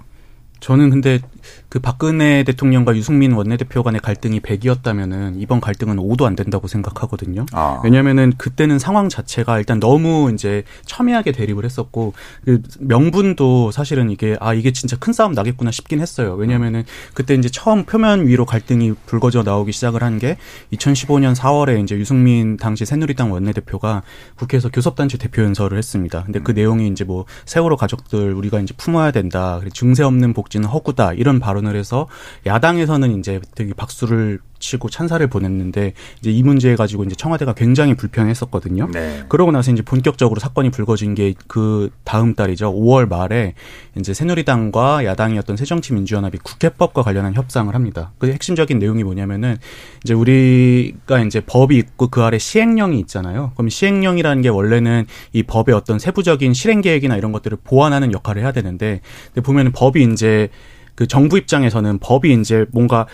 S5: 저는 근데 그 박근혜 대통령과 유승민 원내대표 간의 갈등이 100이었다면은 이번 갈등은 5도 안 된다고 생각하거든요. 아. 왜냐면은 그때는 상황 자체가 일단 너무 이제 첨예하게 대립을 했었고 그 명분도 사실은 이게 아 이게 진짜 큰 싸움 나겠구나 싶긴 했어요. 왜냐면은 그때 이제 처음 표면 위로 갈등이 불거져 나오기 시작을 한 게 2015년 4월에 이제 유승민 당시 새누리당 원내대표가 국회에서 교섭단체 대표 연설을 했습니다. 근데 그 내용이 이제 뭐 세월호 가족들 우리가 이제 품어야 된다. 증세 없는 복 복지는 허구다. 이런 발언을 해서 야당에서는 이제 되게 박수를 치고 찬사를 보냈는데 이제 이 문제 가지고 이제 청와대가 굉장히 불편했었거든요. 네. 그러고 나서 이제 본격적으로 사건이 불거진 게 그 다음 달이죠. 5월 말에 이제 새누리당과 야당이었던 새정치민주연합이 국회법과 관련한 협상을 합니다. 그 핵심적인 내용이 뭐냐면은 이제 우리가 이제 법이 있고 그 아래 시행령이 있잖아요. 그럼 시행령이라는 게 원래는 이 법의 어떤 세부적인 실행 계획이나 이런 것들을 보완하는 역할을 해야 되는데 근데 보면은 법이 이제 그 정부 입장에서는 법이 이제 뭔가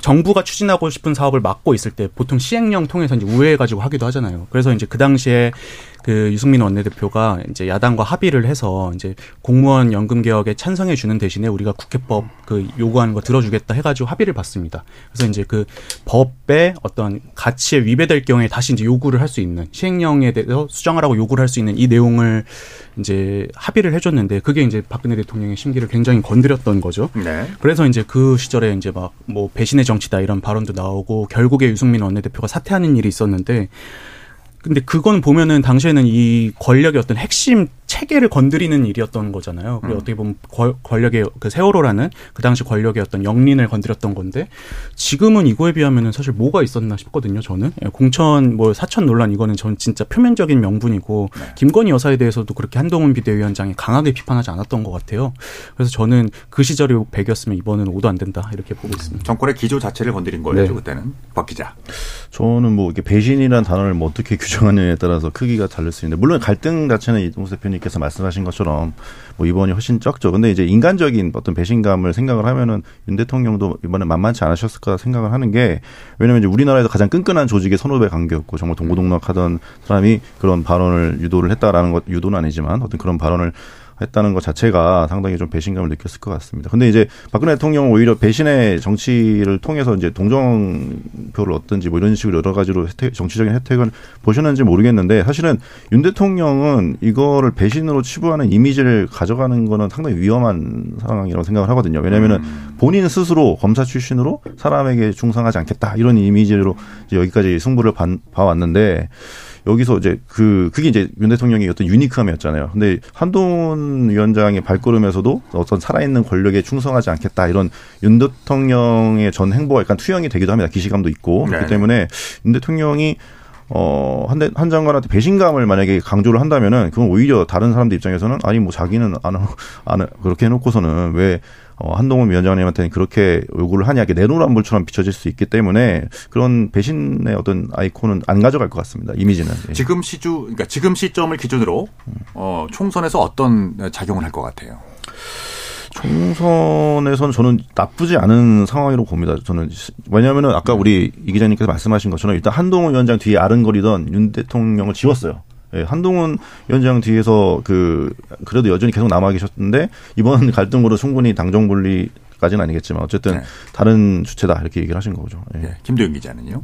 S5: 정부가 추진하고 싶은 사업을 막고 있을 때 보통 시행령 통해서 이제 우회해가지고 하기도 하잖아요. 그래서 이제 그 당시에 그 유승민 원내대표가 이제 야당과 합의를 해서 이제 공무원 연금 개혁에 찬성해 주는 대신에 우리가 국회법 그 요구하는 거 들어주겠다 해가지고 합의를 받습니다. 그래서 이제 그 법의 어떤 가치에 위배될 경우에 다시 이제 요구를 할 수 있는 시행령에 대해서 수정하라고 요구를 할 수 있는 이 내용을 이제 합의를 해줬는데 그게 이제 박근혜 대통령의 심기를 굉장히 건드렸던 거죠. 네. 그래서 이제 그 시절에 이제 막 뭐 배신의 정치다 이런 발언도 나오고 결국에 유승민 원내대표가 사퇴하는 일이 있었는데 근데 그건 보면은 당시에는 이 권력의 어떤 핵심 체계를 건드리는 일이었던 거잖아요. 그리고 음. 어떻게 보면 권력의 그 세월호라는 그 당시 권력의 어떤 영린을 건드렸던 건데 지금은 이거에 비하면은 사실 뭐가 있었나 싶거든요. 저는 예, 공천 뭐 사천 논란 이거는 전 진짜 표면적인 명분이고 네. 김건희 여사에 대해서도 그렇게 한동훈 비대위원장이 강하게 비판하지 않았던 것 같아요. 그래서 저는 그 시절이 백이었으면 이번은 오도 안 된다 이렇게 보고 있습니다.
S2: 정권의 기조 자체를 건드린 거예요 네. 그때는 박 기자.
S7: 저는 뭐 이렇게 배신이라는 단어를 뭐 어떻게 규정하느냐에 따라서 크기가 다를 수 있는데 물론 갈등 자체는 이동수 대표님 께서 말씀하신 것처럼 뭐 이번이 훨씬 적죠. 근데 이제 인간적인 어떤 배신감을 생각을 하면은 윤 대통령도 이번에 만만치 않으셨을 까 생각을 하는 게 왜냐면 이제 우리나라에서 가장 끈끈한 조직의 선후배 관계였고 정말 동고동락하던 사람이 그런 발언을 유도를 했다라는 것 유도는 아니지만 어떤 그런 발언을 했다는 것 자체가 상당히 좀 배신감을 느꼈을 것 같습니다. 근데 이제 박근혜 대통령은 오히려 배신의 정치를 통해서 이제 동정표를 얻든지 뭐 이런 식으로 여러 가지로 혜택, 정치적인 혜택을 보셨는지 모르겠는데 사실은 윤 대통령은 이거를 배신으로 치부하는 이미지를 가져가는 거는 상당히 위험한 상황이라고 생각을 하거든요. 왜냐면은 음. 본인 스스로 검사 출신으로 사람에게 중상하지 않겠다 이런 이미지로 여기까지 승부를 봐왔는데 여기서 이제 그 그게 이제 윤 대통령의 어떤 유니크함이었잖아요. 근데 한동훈 위원장의 발걸음에서도 어떤 살아있는 권력에 충성하지 않겠다 이런 윤 대통령의 전 행보가 약간 투영이 되기도 합니다. 기시감도 있고 네. 그렇기 때문에 윤 대통령이 어, 한, 대, 한 장관한테 배신감을 만약에 강조를 한다면은 그건 오히려 다른 사람들 입장에서는 아니 뭐 자기는 안, 안, 그렇게 해놓고서는 왜 어, 한동훈 위원장님한테는 그렇게 요구를 하냐, 이게 내노란불처럼 비춰질 수 있기 때문에 그런 배신의 어떤 아이콘은 안 가져갈 것 같습니다. 이미지는.
S2: 예. 지금 시주, 그러니까 지금 시점을 기준으로 어, 총선에서 어떤 작용을 할 것 같아요?
S7: 총선에선 저는 나쁘지 않은 상황이라고 봅니다. 저는 왜냐하면은 아까 우리 이 기자님께서 말씀하신 것처럼 일단 한동훈 위원장 뒤에 아른거리던 윤 대통령을 지웠어요. 예, 한동훈 위원장 뒤에서 그 그래도 여전히 계속 남아 계셨는데 이번 갈등으로 충분히 당정 분리까지는 아니겠지만 어쨌든 네. 다른 주체다 이렇게 얘기를 하신 거죠.
S2: 예. 네. 김도영 기자는요.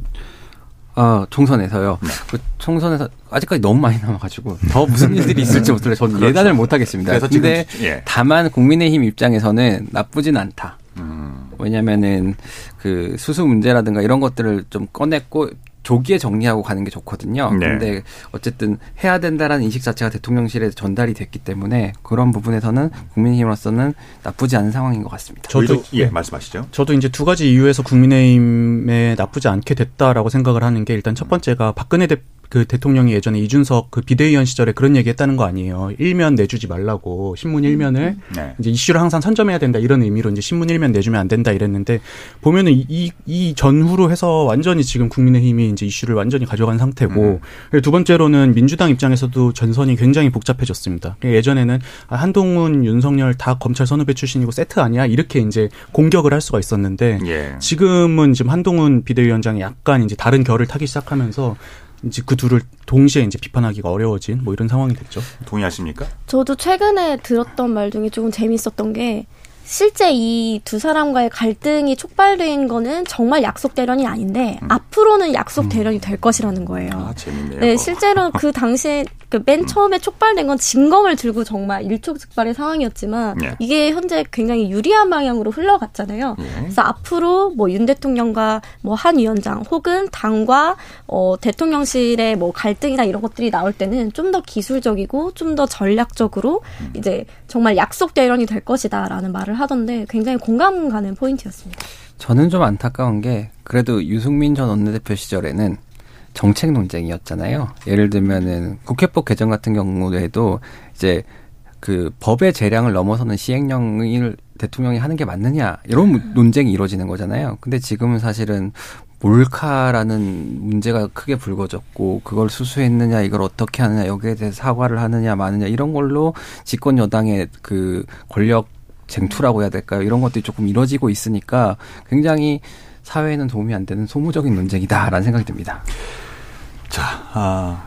S4: 아, 총선에서요. 네. 그 총선에서 아직까지 너무 많이 남아가지고 더 무슨 일들이 있을지 모르겠어요. 저는 그렇죠. 예단을 못 하겠습니다. 근데 예. 다만 국민의힘 입장에서는 나쁘진 않다. 음. 왜냐면은 그 수수 문제라든가 이런 것들을 좀 꺼냈고 조기에 정리하고 가는 게 좋거든요. 네. 근데 어쨌든 해야 된다라는 인식 자체가 대통령실에 전달이 됐기 때문에 그런 부분에서는 국민의힘으로서는 나쁘지 않은 상황인 것 같습니다.
S2: 저도 예 말씀하시죠.
S5: 저도 이제 두 가지 이유에서 국민의힘에 나쁘지 않게 됐다라고 생각을 하는 게 일단 첫 번째가 박근혜 대, 그 대통령이 예전에 이준석 그 비대위원 시절에 그런 얘기 했다는 거 아니에요. 일면 내주지 말라고 신문 일면을 네. 이제 이슈를 항상 선점해야 된다 이런 의미로 이제 신문 일면 내주면 안 된다 이랬는데 보면은 이, 이 전후로 해서 완전히 지금 국민의힘이 이제 이슈를 완전히 가져간 상태고 음. 두 번째로는 민주당 입장에서도 전선이 굉장히 복잡해졌습니다. 예전에는 아, 한동훈, 윤석열 다 검찰 선후배 출신이고 세트 아니야 이렇게 이제 공격을 할 수가 있었는데 예. 지금은 지금 한동훈 비대위원장이 약간 이제 다른 결을 타기 시작하면서 이제 그 둘을 동시에 이제 비판하기가 어려워진 뭐 이런 상황이 됐죠.
S2: 동의하십니까?
S6: 저도 최근에 들었던 말 중에 조금 재밌었던 게 실제 이 두 사람과의 갈등이 촉발된 거는 정말 약속 대련이 아닌데 음. 앞으로는 약속 음. 대련이 될 것이라는 거예요.
S2: 아, 재밌네요.
S6: 네, 실제로 그 당시에 그맨 음. 처음에 촉발된 건 진검을 들고 정말 일촉즉발의 상황이었지만 예. 이게 현재 굉장히 유리한 방향으로 흘러갔잖아요. 예. 그래서 앞으로 뭐 윤 대통령과 뭐 한 위원장 혹은 당과 어 대통령실의 뭐 갈등이나 이런 것들이 나올 때는 좀 더 기술적이고 좀 더 전략적으로 음. 이제 정말 약속 대련이 될 것이다라는 말을 하던데 굉장히 공감 가는 포인트였습니다.
S4: 저는 좀 안타까운 게 그래도 유승민 전 원내대표 시절에는 정책 논쟁이었잖아요. 예를 들면은 국회법 개정 같은 경우에도 이제 그 법의 재량을 넘어서는 시행령을 대통령이 하는 게 맞느냐 이런 논쟁이 이루어지는 거잖아요. 근데 지금은 사실은 몰카라는 문제가 크게 불거졌고 그걸 수수했느냐 이걸 어떻게 하느냐 여기에 대해서 사과를 하느냐 마느냐 이런 걸로 집권 여당의 그 권력 쟁투라고 해야 될까요? 이런 것들이 조금 이뤄지고 있으니까 굉장히 사회에는 도움이 안 되는 소모적인 논쟁이다라는 생각이 듭니다.
S2: 자, 아,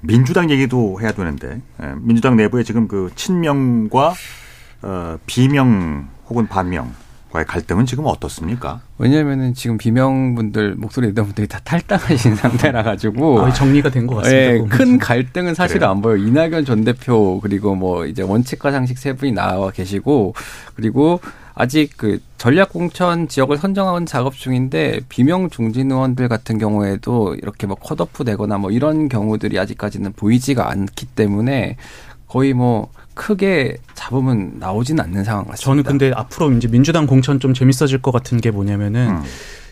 S2: 민주당 얘기도 해야 되는데 예, 민주당 내부에 지금 그 친명과 어, 비명 혹은 반명 과의 갈등은 지금 어떻습니까?
S4: 왜냐하면은 지금 비명 분들 목소리 내던 분들이 다 탈당하신 상태라 가지고
S5: 거의 정리가 된 것 같습니다.
S4: 네, 큰 갈등은 사실 안 보여. 이낙연 전 대표 그리고 뭐 이제 원칙과 상식 세 분이 나와 계시고 그리고 아직 그 전략 공천 지역을 선정하는 작업 중인데 비명 중진 의원들 같은 경우에도 이렇게 뭐 컷오프 되거나 뭐 이런 경우들이 아직까지는 보이지가 않기 때문에 거의 뭐 크게 잡으면 나오지는 않는 상황 같습니다.
S5: 저는 근데 앞으로 이제 민주당 공천 좀 재밌어질 것 같은 게 뭐냐면은 음.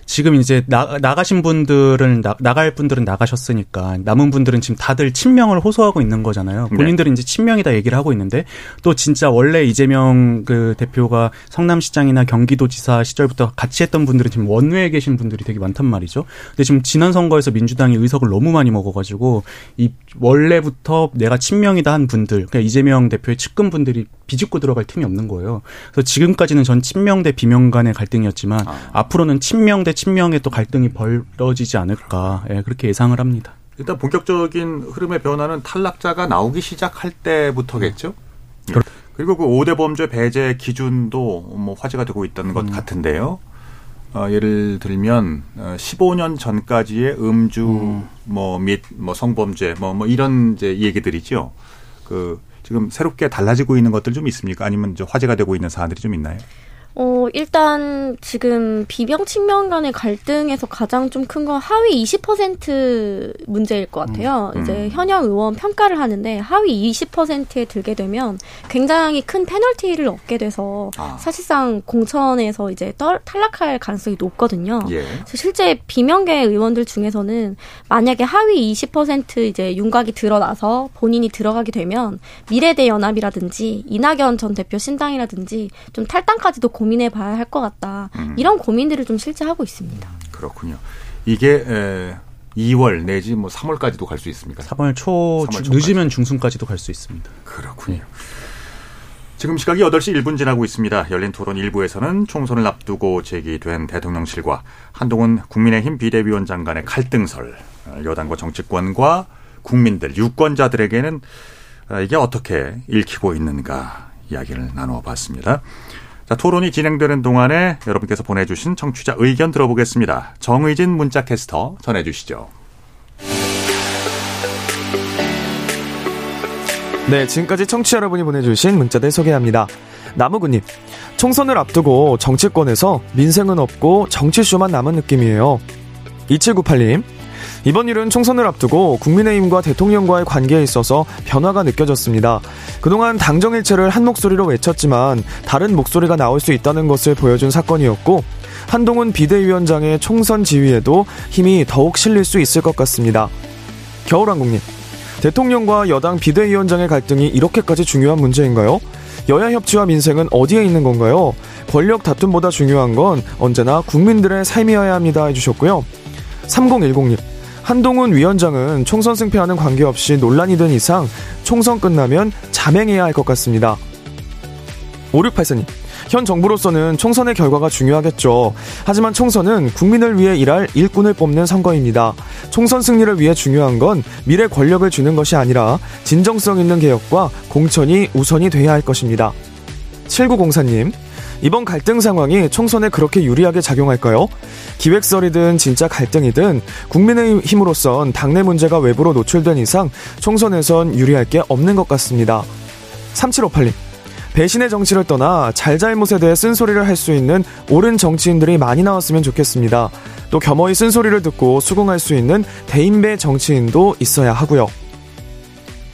S5: 지금 이제 나, 나가신 분들은 나, 나갈 분들은 나가셨으니까 남은 분들은 지금 다들 친명을 호소하고 있는 거잖아요. 네. 본인들은 네. 이제 친명이다 얘기를 하고 있는데 또 진짜 원래 이재명 그 대표가 성남시장이나 경기도지사 시절부터 같이 했던 분들은 지금 원외에 계신 분들이 되게 많단 말이죠. 근데 지금 지난 선거에서 민주당이 의석을 너무 많이 먹어가지고 이 원래부터 내가 친명이다 한 분들, 그러니까 이재명 대표의 측근 분들이 비집고 들어갈 틈이 없는 거예요. 그래서 지금까지는 전 친명 대 비명 간의 갈등이었지만 아. 앞으로는 친명 대 친명의 또 갈등이 벌어지지 않을까 예, 그렇게 예상을 합니다.
S2: 일단 본격적인 흐름의 변화는 탈락자가 나오기 시작할 때부터겠죠. 음. 그리고 그 5대 범죄 배제 기준도 뭐 화제가 되고 있다는 것 음. 같은데요. 어, 예를 들면 어, 15년 전까지의 음주 음. 뭐및 뭐 성범죄 뭐뭐 뭐 이런 이제 얘기들이죠. 그 지금 새롭게 달라지고 있는 것들 좀 있습니까? 아니면 저 화제가 되고 있는 사안들이 좀 있나요?
S6: 어, 일단 지금 비명 측면 간의 갈등에서 가장 좀 큰 건 하위 20% 문제일 것 같아요. 음. 이제 음. 현역 의원 평가를 하는데 하위 20%에 들게 되면 굉장히 큰 페널티를 얻게 돼서 아. 사실상 공천에서 이제 떨, 탈락할 가능성이 높거든요. 예. 실제 비명계 의원들 중에서는 만약에 하위 20% 이제 윤곽이 드러나서 본인이 들어가게 되면 미래대 연합이라든지 이낙연 전 대표 신당이라든지 좀 탈당까지도 고 고민해 봐야 할 것 같다. 음. 이런 고민들을 좀 실제 하고 있습니다.
S2: 그렇군요. 이게 에, 2월 내지 뭐 3월까지도 갈 수 있습니까?
S5: 3월 초 3월 늦으면 중순까지도 갈 수 있습니다.
S2: 그렇군요. 지금 시각이 8시 1분 지나고 있습니다. 열린 토론 1부에서는 총선을 앞두고 제기된 대통령실과 한동훈 국민의힘 비대위원장 간의 갈등설, 여당과 정치권과 국민들, 유권자들에게는 이게 어떻게 읽히고 있는가 이야기를 나누어 봤습니다. 자, 토론이 진행되는 동안에 여러분께서 보내주신 청취자 의견 들어보겠습니다. 정의진 문자 캐스터 전해주시죠.
S8: 네, 지금까지 청취자 여러분이 보내주신 문자들 소개합니다. 나무구님, 총선을 앞두고 정치권에서 민생은 없고 정치쇼만 남은 느낌이에요. 2798님, 이번 일은 총선을 앞두고 국민의힘과 대통령과의 관계에 있어서 변화가 느껴졌습니다. 그동안 당정일체를 한 목소리로 외쳤지만 다른 목소리가 나올 수 있다는 것을 보여준 사건이었고 한동훈 비대위원장의 총선 지휘에도 힘이 더욱 실릴 수 있을 것 같습니다. 겨울왕국님, 대통령과 여당 비대위원장의 갈등이 이렇게까지 중요한 문제인가요? 여야 협치와 민생은 어디에 있는 건가요? 권력 다툼보다 중요한 건 언제나 국민들의 삶이어야 합니다 해주셨고요. 3010님, 한동훈 위원장은 총선 승패와는 관계없이 논란이 된 이상 총선 끝나면 자맹해야 할 것 같습니다. 5684님. 현 정부로서는 총선의 결과가 중요하겠죠. 하지만 총선은 국민을 위해 일할 일꾼을 뽑는 선거입니다. 총선 승리를 위해 중요한 건 미래 권력을 주는 것이 아니라 진정성 있는 개혁과 공천이 우선이 돼야 할 것입니다. 7904님, 이번 갈등 상황이 총선에 그렇게 유리하게 작용할까요? 기획설이든 진짜 갈등이든 국민의 힘으로선 당내 문제가 외부로 노출된 이상 총선에선 유리할 게 없는 것 같습니다. 3758님. 배신의 정치를 떠나 잘잘못에 대해 쓴소리를 할 수 있는 옳은 정치인들이 많이 나왔으면 좋겠습니다. 또 겸허히 쓴소리를 듣고 수긍할 수 있는 대인배 정치인도 있어야 하고요.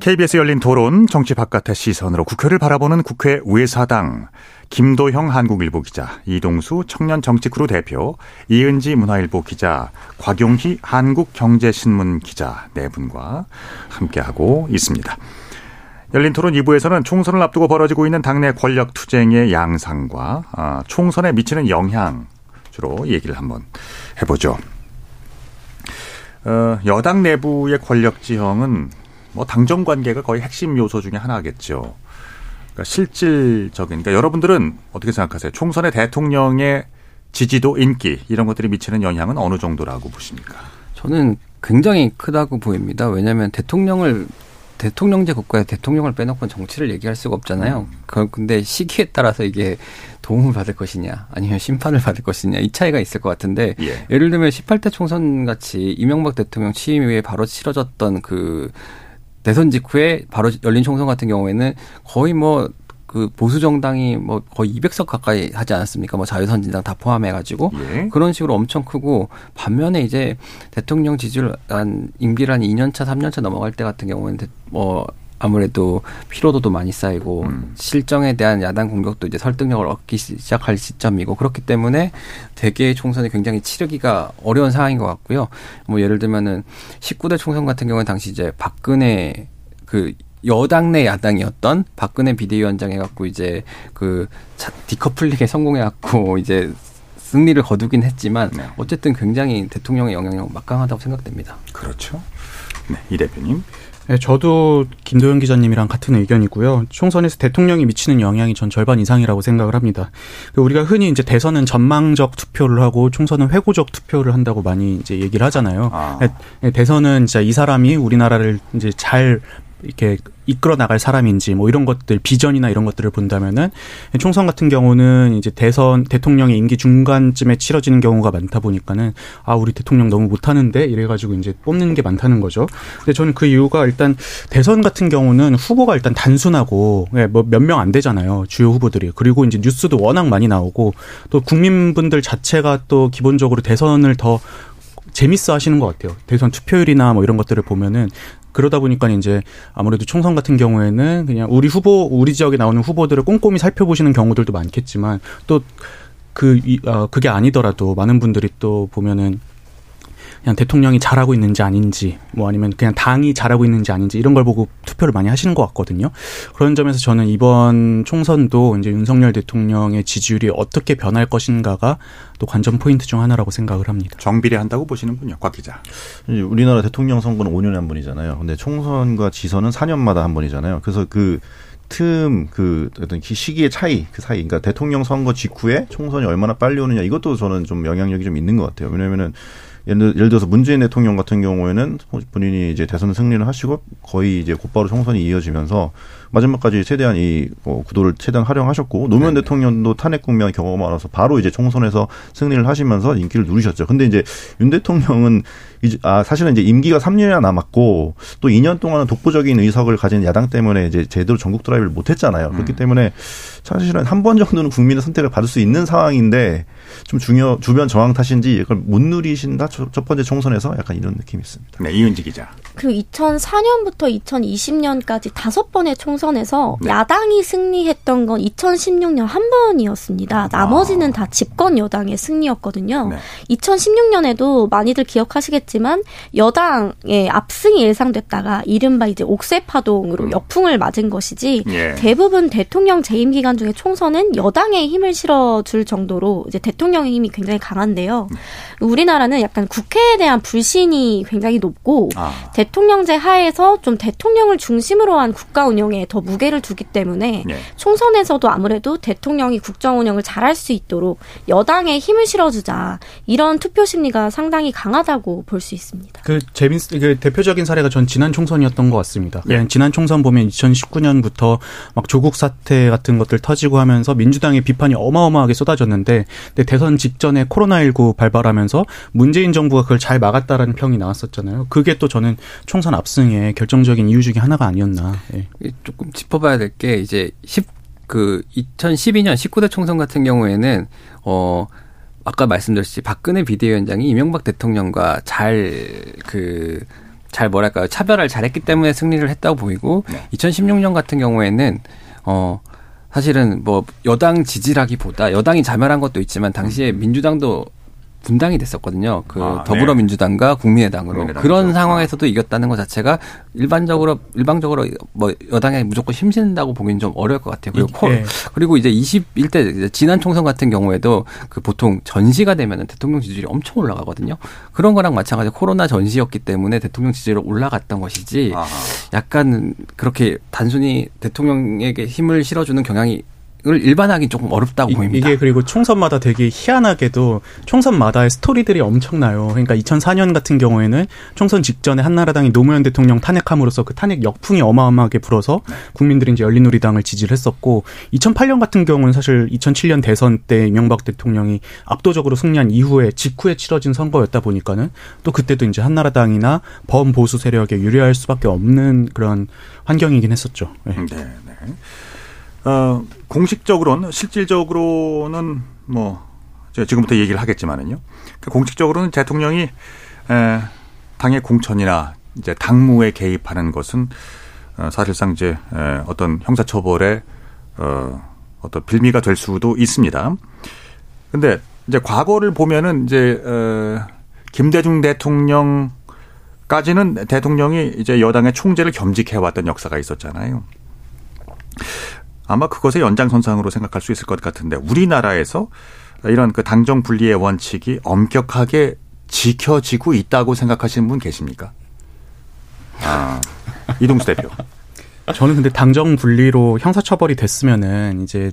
S2: KBS 열린 토론 정치 바깥의 시선으로 국회를 바라보는 국회 외사당 김도형 한국일보 기자, 이동수 청년 정치크루 대표, 이은지 문화일보 기자, 곽용희 한국경제신문 기자 네 분과 함께하고 있습니다. 열린 토론 2부에서는 총선을 앞두고 벌어지고 있는 당내 권력 투쟁의 양상과 아, 총선에 미치는 영향 주로 얘기를 한번 해보죠. 어, 여당 내부의 권력 지형은 뭐 당정 관계가 거의 핵심 요소 중의 하나겠죠. 그러니까 실질적인 그러니까 여러분들은 어떻게 생각하세요? 총선의 대통령의 지지도, 인기 이런 것들이 미치는 영향은 어느 정도라고 보십니까?
S4: 저는 굉장히 크다고 보입니다. 왜냐하면 대통령을 대통령제 국가에 대통령을 빼놓고 정치를 얘기할 수가 없잖아요. 음. 근데 시기에 따라서 이게 도움을 받을 것이냐 아니면 심판을 받을 것이냐 이 차이가 있을 것 같은데 예. 를 들면 18대 총선 같이 이명박 대통령 취임 이후에 바로 치러졌던 그 대선 직후에 바로 열린 총선 같은 경우에는 거의 뭐그 보수 정당이 뭐 거의 200석 가까이 하지 않았습니까? 뭐 자유선진당 다 포함해가지고 예. 그런 식으로 엄청 크고 반면에 이제 대통령 지지율 한 임기를 한 2년차, 3년차 넘어갈 때 같은 경우에는 뭐 아무래도 피로도도 많이 쌓이고 음. 실정에 대한 야당 공격도 이제 설득력을 얻기 시작할 시점이고 그렇기 때문에 대개 총선이 굉장히 치르기가 어려운 상황인 것 같고요. 뭐 예를 들면은 19대 총선 같은 경우는 당시 이제 박근혜 그 여당 내 야당이었던 박근혜 비대위원장 해갖고 이제 그 디커플링에 성공해갖고 이제 승리를 거두긴 했지만 네. 어쨌든 굉장히 대통령의 영향력 막강하다고 생각됩니다.
S2: 그렇죠. 네, 이 대표님.
S5: 네, 저도 김도영 기자님이랑 같은 의견이고요. 총선에서 대통령이 미치는 영향이 전 절반 이상이라고 생각을 합니다. 우리가 흔히 이제 대선은 전망적 투표를 하고 총선은 회고적 투표를 한다고 많이 이제 얘기를 하잖아요. 아. 네, 대선은 진짜 이 사람이 우리나라를 이제 잘 이렇게 이끌어 나갈 사람인지 뭐 이런 것들 비전이나 이런 것들을 본다면은 총선 같은 경우는 이제 대선 대통령의 임기 중간쯤에 치러지는 경우가 많다 보니까는 아 우리 대통령 너무 못하는데 이래가지고 이제 뽑는 게 많다는 거죠. 근데 저는 그 이유가 일단 대선 같은 경우는 후보가 일단 단순하고 예, 뭐몇 명 안 되잖아요 주요 후보들이 그리고 이제 뉴스도 워낙 많이 나오고 또 국민분들 자체가 또 기본적으로 대선을 더 재밌어 하시는 것 같아요. 대선 투표율이나 뭐 이런 것들을 보면은 그러다 보니까 이제 아무래도 총선 같은 경우에는 그냥 우리 후보 우리 지역에 나오는 후보들을 꼼꼼히 살펴보시는 경우들도 많겠지만 또 그, 어, 그게 아니더라도 많은 분들이 또 보면은 그냥 대통령이 잘하고 있는지 아닌지 뭐 아니면 그냥 당이 잘하고 있는지 아닌지 이런 걸 보고 투표를 많이 하시는 것 같거든요. 그런 점에서 저는 이번 총선도 이제 윤석열 대통령의 지지율이 어떻게 변할 것인가가 또 관전 포인트 중 하나라고 생각을 합니다.
S2: 정비례한다고 보시는군요, 곽 기자.
S7: 우리나라 대통령 선거는 5년에 한 번이잖아요. 근데 총선과 지선은 4년마다 한 번이잖아요. 그래서 그 틈, 그, 어떤 시기의 차이, 그 사이, 그러니까 대통령 선거 직후에 총선이 얼마나 빨리 오느냐, 이것도 저는 좀 영향력이 좀 있는 것 같아요. 왜냐면은 예를, 예를 들어서 문재인 대통령 같은 경우에는 본인이 이제 대선 승리를 하시고 거의 이제 곧바로 총선이 이어지면서 마지막까지 최대한 이 어, 구도를 최대한 활용하셨고 노무현 네. 대통령도 탄핵 국면 경험을 많아서 바로 이제 총선에서 승리를 하시면서 인기를 누리셨죠. 근데 이제 윤 대통령은 이제 아 사실은 이제 임기가 3년이나 남았고 또 2년 동안은 독보적인 의석을 가진 야당 때문에 이제 제대로 전국 드라이브를 못 했잖아요. 그렇기 음. 때문에 사실은 한 번 정도는 국민의 선택을 받을 수 있는 상황인데 좀 중요 주변 정황 탓인지 이걸 못 누리신다 첫, 첫 번째 총선에서 약간 이런 느낌이 있습니다.
S2: 네, 이은지 기자.
S6: 그 2004년부터 2020년까지 다섯 번의 총선 에서 네. 야당이 승리했던 건 2016년 한 번이었습니다. 나머지는 아. 다 집권 여당의 승리였거든요. 네. 2016년에도 많이들 기억하시겠지만 여당의 압승이 예상됐다가 이른바 이제 옥새 파동으로 음. 역풍을 맞은 것이지 예. 대부분 대통령 재임 기간 중에 총선은 여당의 힘을 실어줄 정도로 이제 대통령의 힘이 굉장히 강한데요. 우리나라는 약간 국회에 대한 불신이 굉장히 높고 아. 대통령제 하에서 좀 대통령을 중심으로 한 국가 운영에 더 무게를 두기 때문에 네. 총선에서도 아무래도 대통령이 국정 운영을 잘할 수 있도록 여당에 힘을 실어주자 이런 투표 심리가 상당히 강하다고 볼 수 있습니다.
S5: 그 재밌 그 대표적인 사례가 전 지난 총선이었던 것 같습니다. 네. 지난 총선 보면 2019년부터 막 조국 사태 같은 것들 터지고 하면서 민주당의 비판이 어마어마하게 쏟아졌는데 근데 대선 직전에 코로나19 발발하면서 문재인 정부가 그걸 잘 막았다라는 평이 나왔었잖아요. 그게 또 저는 총선 압승의 결정적인 이유 중에 하나가 아니었나. 예.
S4: 조금 짚어봐야 될 게 이제 10, 그 2012년 19대 총선 같은 경우에는 어 아까 말씀드렸듯이 박근혜 비대위원장이 이명박 대통령과 잘 그, 잘 뭐랄까요. 차별을 잘했기 때문에 승리를 했다고 보이고, 네. 2016년 같은 경우에는, 어, 사실은 뭐 여당 지지라기보다 여당이 자멸한 것도 있지만 당시에 민주당도 분당이 됐었거든요. 그 아, 네. 더불어민주당과 네. 국민의당으로 국민의당 그런 상황에서도 이겼다는 것 자체가 일반적으로 일방적으로 뭐 여당에 무조건 힘 싣는다고 보기는 좀 어려울 것 같아요. 그리고 예. 그리고 이제 21대 지난 총선 같은 경우에도 그 보통 전시가 되면 대통령 지지율이 엄청 올라가거든요. 그런 거랑 마찬가지 코로나 전시였기 때문에 대통령 지지율이 올라갔던 것이지 아하. 약간 그렇게 단순히 대통령에게 힘을 실어주는 경향이 을 일반화하기 조금 어렵다고
S5: 이,
S4: 보입니다.
S5: 이게 그리고 총선마다 되게 희한하게도 총선마다의 스토리들이 엄청나요. 그러니까 2004년 같은 경우에는 총선 직전에 한나라당이 노무현 대통령 탄핵함으로써 그 탄핵 역풍이 어마어마하게 불어서 국민들이 이제 열린우리당을 지지를 했었고 2008년 같은 경우는 사실 2007년 대선 때 이명박 대통령이 압도적으로 승리한 이후에 직후에 치러진 선거였다 보니까는 또 그때도 이제 한나라당이나 범보수 세력에 유리할 수밖에 없는 그런 환경이긴 했었죠.
S2: 네. 네. 네. 어, 공식적으로는 실질적으로는 뭐 제가 지금부터 얘기를 하겠지만은요. 그 공식적으로는 대통령이 에, 당의 공천이나 이제 당무에 개입하는 것은 어, 사실상 이제 에, 어떤 형사처벌의 어, 어떤 빌미가 될 수도 있습니다. 근데 이제 과거를 보면은 이제 어, 김대중 대통령 까지는 대통령이 이제 여당의 총재를 겸직해왔던 역사가 있었잖아요. 아마 그것의 연장선상으로 생각할 수 있을 것 같은데 우리나라에서 이런 그 당정 분리의 원칙이 엄격하게 지켜지고 있다고 생각하시는 분 계십니까? 아, 이동수 대표.
S5: 저는 근데 당정 분리로 형사처벌이 됐으면은 이제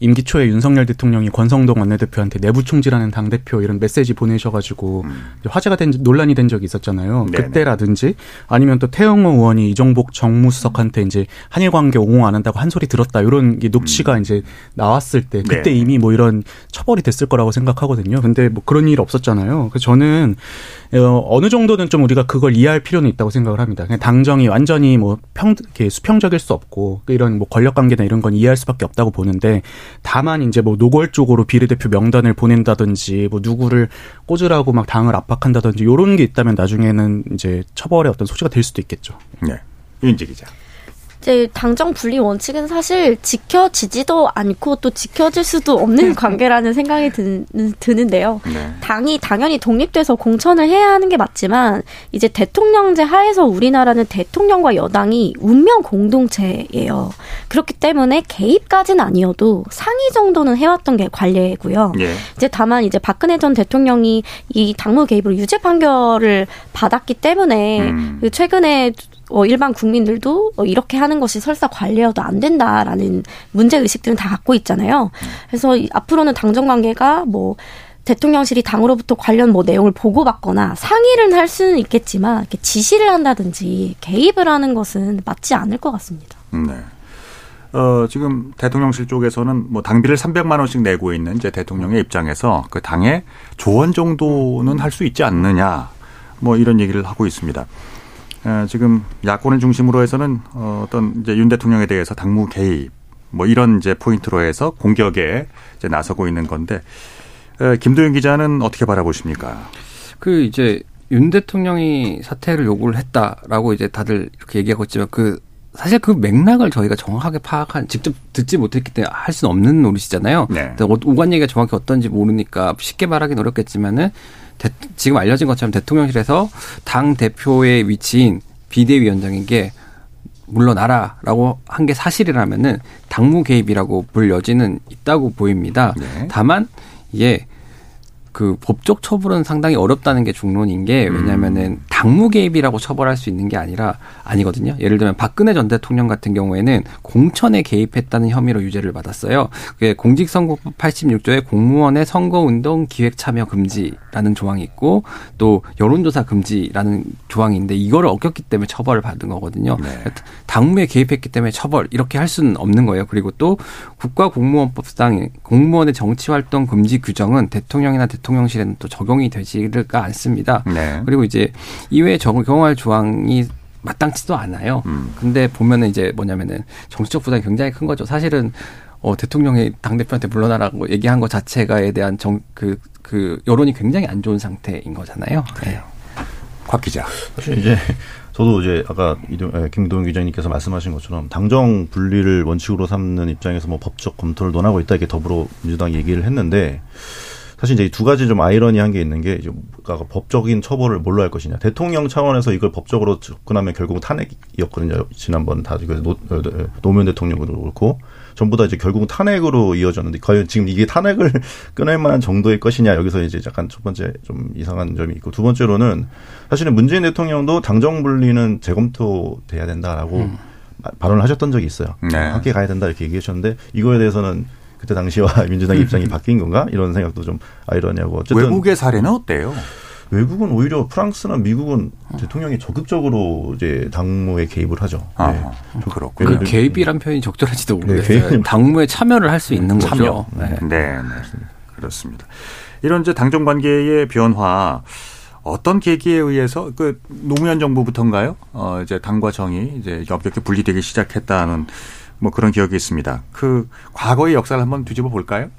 S5: 임기 초에 윤석열 대통령이 권성동 원내대표한테 내부 총질하는 당 대표 이런 메시지 보내셔가지고 음. 화제가 된 논란이 된 적이 있었잖아요. 네네. 그때라든지 아니면 또 태영호 의원이 이종복 정무수석한테 이제 한일 관계 옹호 안 한다고 한 소리 들었다 이런 게 녹취가 음. 이제 나왔을 때 그때 네. 이미 뭐 이런 처벌이 됐을 거라고 생각하거든요. 근데 뭐 그런 일 없었잖아요. 그래서 저는 어, 어느 정도는 좀 우리가 그걸 이해할 필요는 있다고 생각을 합니다. 그냥 당정이 완전히 뭐 평, 이렇게 수평 적일 수 없고 이런 뭐 권력 관계나 이런 건 이해할 수밖에 없다고 보는데 다만 이제 뭐 노골적으로 비례대표 명단을 보낸다든지 뭐 누구를 꽂으라고 막 당을 압박한다든지 이런 게 있다면 나중에는 이제 처벌의 어떤 소지가 될 수도 있겠죠.
S2: 네. 윤지 기자.
S6: 이제 당정 분리 원칙은 사실 지켜지지도 않고 또 지켜질 수도 없는 관계라는 생각이 드는, 데요 네. 당이 당연히 독립돼서 공천을 해야 하는 게 맞지만 이제 대통령제 하에서 우리나라는 대통령과 여당이 운명 공동체예요. 그렇기 때문에 개입까지는 아니어도 상위 정도는 해왔던 게 관례고요. 예. 이제 다만 이제 박근혜 전 대통령이 이 당무 개입으로 유죄 판결을 받았기 때문에 음. 그 최근에 어, 일반 국민들도 어, 이렇게 하는 것이 설사 관리여도 안 된다라는 문제 의식들은 다 갖고 있잖아요. 그래서 이, 앞으로는 당정 관계가 뭐 대통령실이 당으로부터 관련 뭐 내용을 보고받거나 상의를 할 수는 있겠지만 이렇게 지시를 한다든지 개입을 하는 것은 맞지 않을 것 같습니다.
S2: 네. 어, 지금 대통령실 쪽에서는 뭐 당비를 300만 원씩 내고 있는 이제 대통령의 입장에서 그 당의 조언 정도는 할 수 있지 않느냐 뭐 이런 얘기를 하고 있습니다. 지금 야권을 중심으로 해서는 어, 어떤 이제 윤 대통령에 대해서 당무 개입 뭐 이런 이제 포인트로 해서 공격에 이제 나서고 있는 건데 김도윤 기자는 어떻게 바라보십니까?
S4: 그 이제 윤 대통령이 사퇴를 요구를 했다라고 이제 다들 이렇게 얘기하고 있지만 그 사실 그 맥락을 저희가 정확하게 파악한 직접 듣지 못했기 때문에 할 수는 없는 노릇이잖아요. 네. 오간 얘기가 정확히 어떤지 모르니까 쉽게 말하기는 어렵겠지만은 대, 지금 알려진 것처럼 대통령실에서 당 대표의 위치인 비대위원장에게 물러나라라고 한 게 사실이라면은 당무 개입이라고 볼 여지는 있다고 보입니다. 네. 다만 이게 그 법적 처벌은 상당히 어렵다는 게 중론인 게 음. 왜냐면은 당무 개입이라고 처벌할 수 있는 게 아니라 아니거든요. 예를 들면 박근혜 전 대통령 같은 경우에는 공천에 개입했다는 혐의로 유죄를 받았어요. 그게 공직선거법 86조에 공무원의 선거운동 기획 참여 금지라는 조항이 있고 또 여론조사 금지라는 조항인데 이거를 어겼기 때문에 처벌을 받은 거거든요. 네. 당무에 개입했기 때문에 처벌 이렇게 할 수는 없는 거예요. 그리고 또 국가공무원법상 공무원의 정치활동 금지 규정은 대통령이나 대통령 대통령실에는 또 적용이 되지가 않습니다. 네. 그리고 이제 이외에 적용할 조항이 마땅치도 않아요. 음. 근데 보면은 이제 뭐냐면은 정치적 부담이 굉장히 큰 거죠. 사실은 어, 대통령이 당대표한테 물러나라고 얘기한 것 자체가에 대한 정, 그, 그, 여론이 굉장히 안 좋은 상태인 거잖아요.
S2: 네. 곽 기자.
S7: 사실 이제 저도 이제 아까 이동, 예, 김동 기자님께서 말씀하신 것처럼 당정 분리를 원칙으로 삼는 입장에서 뭐 법적 검토를 논하고 있다 이렇게 더불어 민주당이 얘기를 했는데 사실 이제 두 가지 좀 아이러니한 게 있는 게 이제 법적인 처벌을 뭘로 할 것이냐. 대통령 차원에서 이걸 법적으로 접근하면 결국은 탄핵이었거든요. 지난번 다 노, 노무현 대통령도 그렇고 전부 다 이제 결국은 탄핵으로 이어졌는데 과연 지금 이게 탄핵을 끊을 만한 정도의 것이냐 여기서 이제 약간 첫 번째 좀 이상한 점이 있고 두 번째로는 사실은 문재인 대통령도 당정 분리는 재검토돼야 된다라고 음. 발언을 하셨던 적이 있어요. 네. 함께 가야 된다 이렇게 얘기하셨는데 이거에 대해서는 그때 당시와 민주당 입장이 바뀐 건가 이런 생각도 좀 아이러니하고
S2: 어쨌든 외국의 사례는 어때요?
S7: 외국은 오히려 프랑스나 미국은 대통령이 적극적으로 이제 당무에 개입을 하죠.
S2: 아, 네. 그렇고
S4: 그 개입이란 표현이 적절하지도 네, 모르겠어요. 네, 당무에 참여를 할 수 있는 참여. 거죠.
S2: 네. 네, 네. 그렇습니다. 이런 이제 당정 관계의 변화 어떤 계기에 의해서 그 노무현 정부부터인가요? 어 이제 당과 정이 이제 엄격히 분리되기 시작했다는 뭐 그런 기억이 있습니다. 그 과거의 역사를 한번 뒤집어 볼까요?